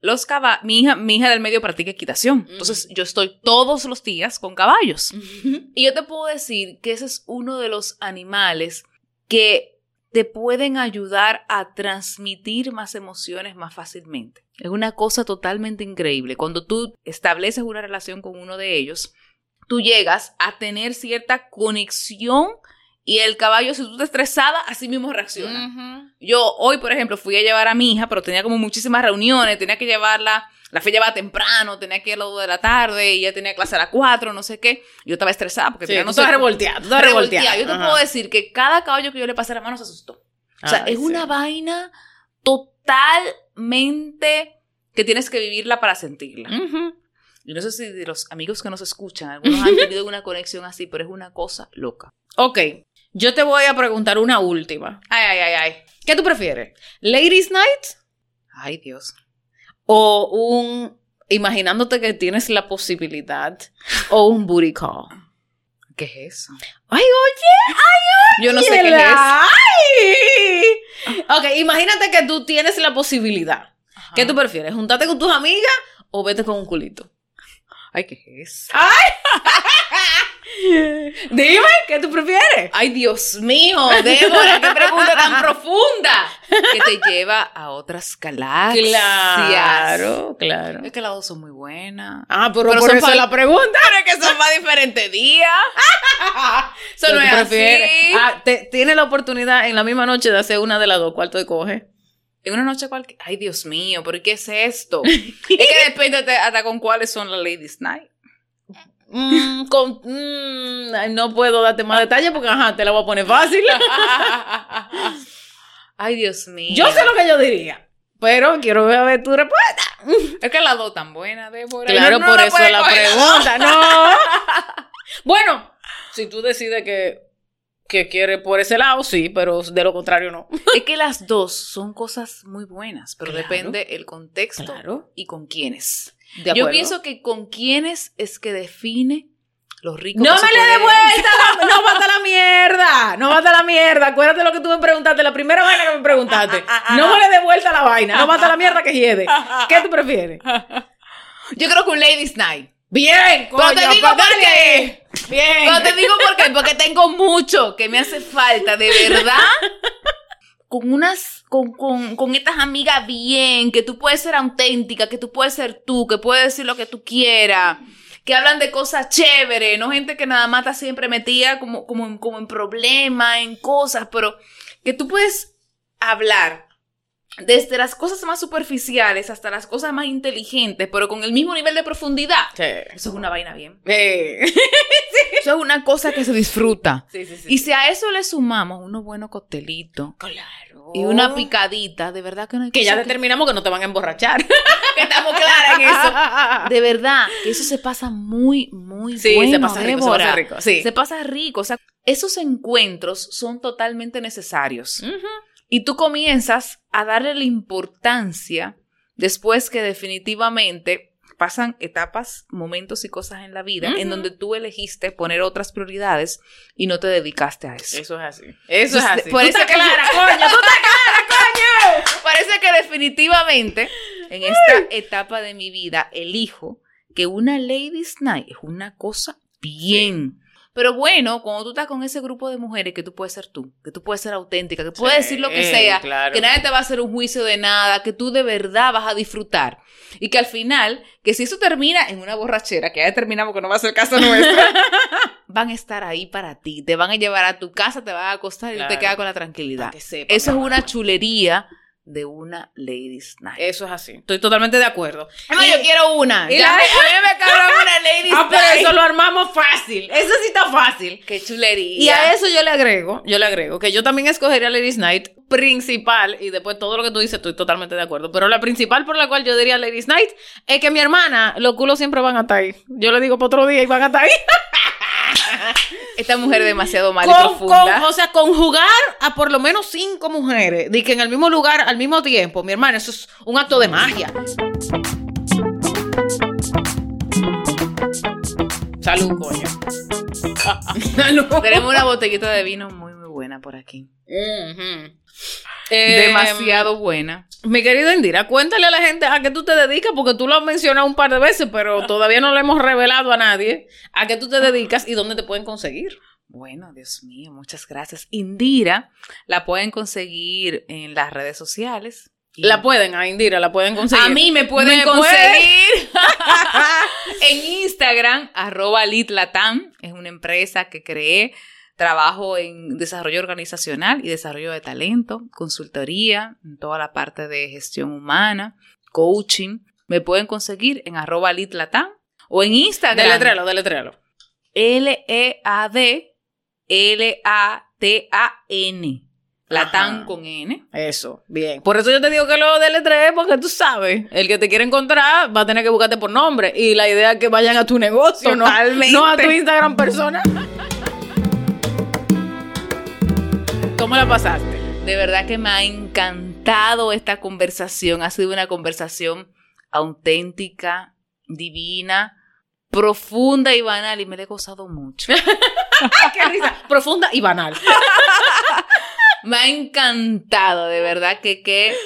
Los caballos, mi hija, mi hija del medio practica equitación. Entonces, yo estoy todos los días con caballos. [LAUGHS] Y yo te puedo decir que ese es uno de los animales que te pueden ayudar a transmitir más emociones más fácilmente. Es una cosa totalmente increíble. Cuando tú estableces una relación con uno de ellos, tú llegas a tener cierta conexión y el caballo, si tú estás estresada, así mismo reacciona. Yo hoy, por ejemplo, fui a llevar a mi hija, pero tenía como muchísimas reuniones, tenía que llevarla, la fui a llevar temprano, tenía que ir a las 2 de la tarde, y ella tenía clase a las 4, no sé qué. Yo estaba estresada porque tenía, no sé. revolteada, estaba revolteada. Yo te puedo decir que cada caballo que yo le pasé la mano se asustó. O sea, es una vaina totalmente que tienes que vivirla para sentirla. Yo no sé si de los amigos que nos escuchan, algunos han tenido [LAUGHS] una conexión así, pero es una cosa loca. Ok, yo te voy a preguntar una última. Ay, ay, ay, ay. ¿Qué tú prefieres? ¿Ladies Night? Ay, Dios. ¿O un, imaginándote que tienes la posibilidad, o un booty call? ¿Qué es eso? Ay, oye, ay, oye. Yo no sé qué es. Ay. Ok, imagínate que tú tienes la posibilidad. ¿Qué tú prefieres? ¿Juntarte con tus amigas o vete con un culito? Ay, ¿qué es? ¡Ay! [LAUGHS] [LAUGHS] Dime, ¿qué tú prefieres? Ay, Dios mío, Débora, qué pregunta tan [LAUGHS] profunda que te lleva a otras galaxias. Claro, claro. Es que las dos son muy buenas. Ah, pero, por son eso la pregunta. Pero es que son [LAUGHS] para diferentes días. Eso no ¿Qué es así. prefieres? Ah, te- tienes la oportunidad en la misma noche de hacer una de las dos. ¿Cuál te coge? En una noche cualquiera. Ay, Dios mío, ¿pero qué es esto? es que depende de- hasta con cuáles son las Ladies Night. Mm, con- mm, no puedo darte más detalles porque ajá, te la voy a poner fácil. [LAUGHS] Ay, Dios mío. yo sé lo que yo diría, pero quiero ver, tu respuesta. Es que las dos tan buenas, Débora. Claro, No, por eso la coger pregunta, no. [LAUGHS] bueno, si tú decides que, que quieres por ese lado, sí, pero de lo contrario no. Es que las dos son cosas muy buenas, pero Claro. depende el contexto Claro. y con quiénes. Yo pienso que con quiénes es que define los ricos. No me le dé vuelta, la- no bata la mierda, no bata la mierda. Acuérdate lo que tú me preguntaste, la primera vaina que me preguntaste. No me le dé vuelta la vaina, no bata la mierda que hiede. ¿Qué tú prefieres? Yo creo que un Ladies Night. Bien, Pero te digo por qué. Bien. Pero te digo por qué, porque tengo mucho que me hace falta, de verdad. [LAUGHS] Con unas, con, con, con estas amigas bien, que tú puedes ser auténtica, que tú puedes ser tú, que puedes decir lo que tú quieras, que hablan de cosas chéveres, no gente que nada más está siempre metida como, como, como en problemas, en cosas, pero que tú puedes hablar desde las cosas más superficiales hasta las cosas más inteligentes, pero con el mismo nivel de profundidad. Sí. Eso es una vaina bien. Eh. [LAUGHS] Eso es una cosa que se disfruta. Sí, sí, sí. Y si a eso le sumamos unos buenos coctelitos claro. y una picadita, de verdad que no hay Que ya determinamos que no te van a emborrachar. [LAUGHS] que estamos claras en eso. De verdad, que eso se pasa muy, muy Sí, bueno, se pasa rico, se pasa rico. Sí. Se pasa rico. O sea, esos encuentros son totalmente necesarios. Ujú. Y tú comienzas a darle la importancia después que definitivamente pasan etapas, momentos y cosas en la vida en donde tú elegiste poner otras prioridades y no te dedicaste a eso. Eso es así. Eso es así. por Tú eso estás que- clara, coño. Tú estás clara, coño. Parece que definitivamente en esta etapa de mi vida elijo que una ladies night es una cosa bien. Pero bueno, cuando tú estás con ese grupo de mujeres que tú puedes ser tú, que tú puedes ser auténtica, que puedes decir lo que sea, claro. que nadie te va a hacer un juicio de nada, que tú de verdad vas a disfrutar. Y que al final, que si eso termina en una borrachera, que ya determinamos que no va a ser caso nuestro, [LAUGHS] van a estar ahí para ti, te van a llevar a tu casa, te van a acostar y Claro. te quedas con la tranquilidad. Sepa, Eso es una chulería de una ladies night. Eso es así. Estoy totalmente de acuerdo. No, Y- yo quiero una. y Ya la- me- a mí me cabrón una [LAUGHS] ladies Ah, pero night. eso lo armamos fácil. Eso sí está fácil. Qué chulería. Y a eso yo le agrego, yo le agrego que yo también escogería Ladies Night principal, y después todo lo que tú dices estoy totalmente de acuerdo, pero la principal por la cual yo diría Ladies Night es que mi hermana, los culos siempre van a estar ahí. Yo le digo para otro día y van a estar ahí. [LAUGHS] [LAUGHS] Esta mujer es demasiado mal y profunda. con- o sea, conjugar a por lo menos cinco mujeres, de que en el mismo lugar, al mismo tiempo, mi hermana, eso es un acto de magia. Salud, coño. [LAUGHS] Tenemos una botellita de vino muy, muy buena por aquí. Demasiado buena. Mi querida Indira, cuéntale a la gente a qué tú te dedicas, porque tú lo has mencionado un par de veces, pero todavía no lo hemos revelado a nadie. ¿A qué tú te dedicas y dónde te pueden conseguir? Bueno, Dios mío, muchas gracias. Indira la pueden conseguir en las redes sociales. La pueden, a Indira, la pueden conseguir. A mí me pueden ¿Me conseguir [LAUGHS] en Instagram, arroba litlatam. Es una empresa que creé. Trabajo en desarrollo organizacional y desarrollo de talento, consultoría, en toda la parte de gestión humana, coaching. Me pueden conseguir en arroba litlatam o en Instagram. Deletréalo, deletréalo. L-E-A-D L-A-T-A-N. Latán Ajá. con N. Eso, bien. Por eso yo te digo que lo deletré, porque tú sabes, el que te quiere encontrar va a tener que buscarte por nombre. Y la idea es que vayan a tu negocio, Totalmente. no a tu Instagram persona. [LAUGHS] ¿Cómo la pasaste? De verdad que me ha encantado esta conversación. Ha sido una conversación auténtica, divina, profunda y banal y me la he gozado mucho. [LAUGHS] ¡Qué risa! Profunda y banal. [LAUGHS] Me ha encantado, de verdad que qué,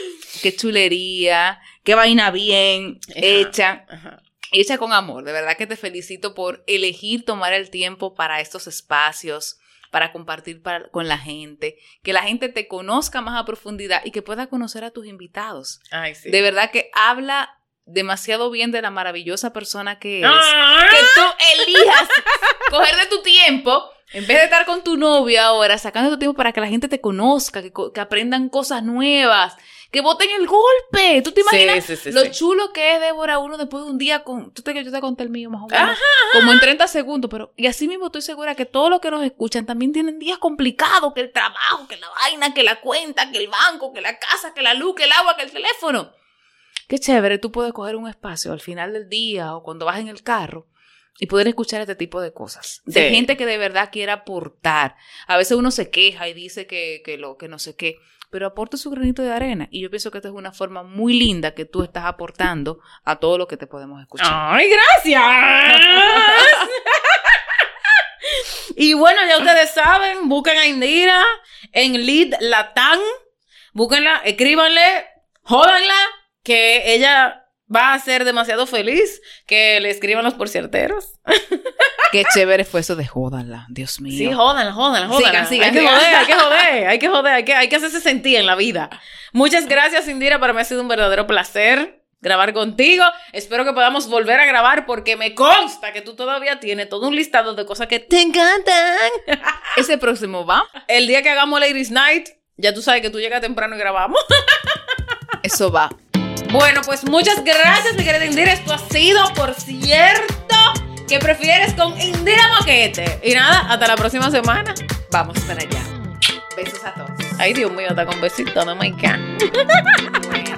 qué chulería, qué vaina bien Ajá. hecha. Ajá. y hecha con amor. De verdad que te felicito por elegir tomar el tiempo para estos espacios, para compartir para- con la gente, que la gente te conozca más a profundidad y que pueda conocer a tus invitados. Ay, sí. De verdad que habla demasiado bien de la maravillosa persona que eres. Ah. Que tú elijas coger de tu tiempo, en vez de estar con tu novio ahora, sacando tu tiempo para que la gente te conozca, que, que aprendan cosas nuevas, que voten el golpe. ¿Tú te imaginas Sí, sí, sí, lo chulo que es, Débora, uno después de un día con... Tú te yo te conté el mío más o menos. Como en 30 segundos, pero... Y así mismo estoy segura que todos los que nos escuchan también tienen días complicados, que el trabajo, que la vaina, que la cuenta, que el banco, que la casa, que la luz, que el agua, que el teléfono. Qué chévere, tú puedes coger un espacio al final del día o cuando vas en el carro y poder escuchar este tipo de cosas. De gente que de verdad quiera aportar. A veces uno se queja y dice que, que lo, que no sé qué, pero aporta su granito de arena. Y yo pienso que esta es una forma muy linda que tú estás aportando a todo lo que te podemos escuchar. ¡Ay, gracias! [LAUGHS] y bueno, ya ustedes saben, busquen a Indira en Lead Latam. Búsquenla, escríbanle, jódanla, que ella va a ser demasiado feliz que le escriban los porcierteros. [LAUGHS] Qué chévere fue eso de jódanla, Dios mío. Sí, jódanla, jódanla, jódanla. Sigan, sigan, hay que joder, hay que joder, hay que joder, hay que, hay que hacerse sentir en la vida. Muchas gracias, Indira. Para mí ha sido un verdadero placer grabar contigo. Espero que podamos volver a grabar porque me consta que tú todavía tienes todo un listado de cosas que te encantan. [LAUGHS] Ese próximo va. El día que hagamos Ladies Night, ya tú sabes que tú llegas temprano y grabamos. [LAUGHS] Eso va. Bueno, pues muchas gracias, mi querida Indira. Esto ha sido, por cierto, que prefieres con Indira Moquete. Y nada, hasta la próxima semana. Vamos para allá. Besos a todos. Ay, Dios mío, está con besito, no God. [LAUGHS]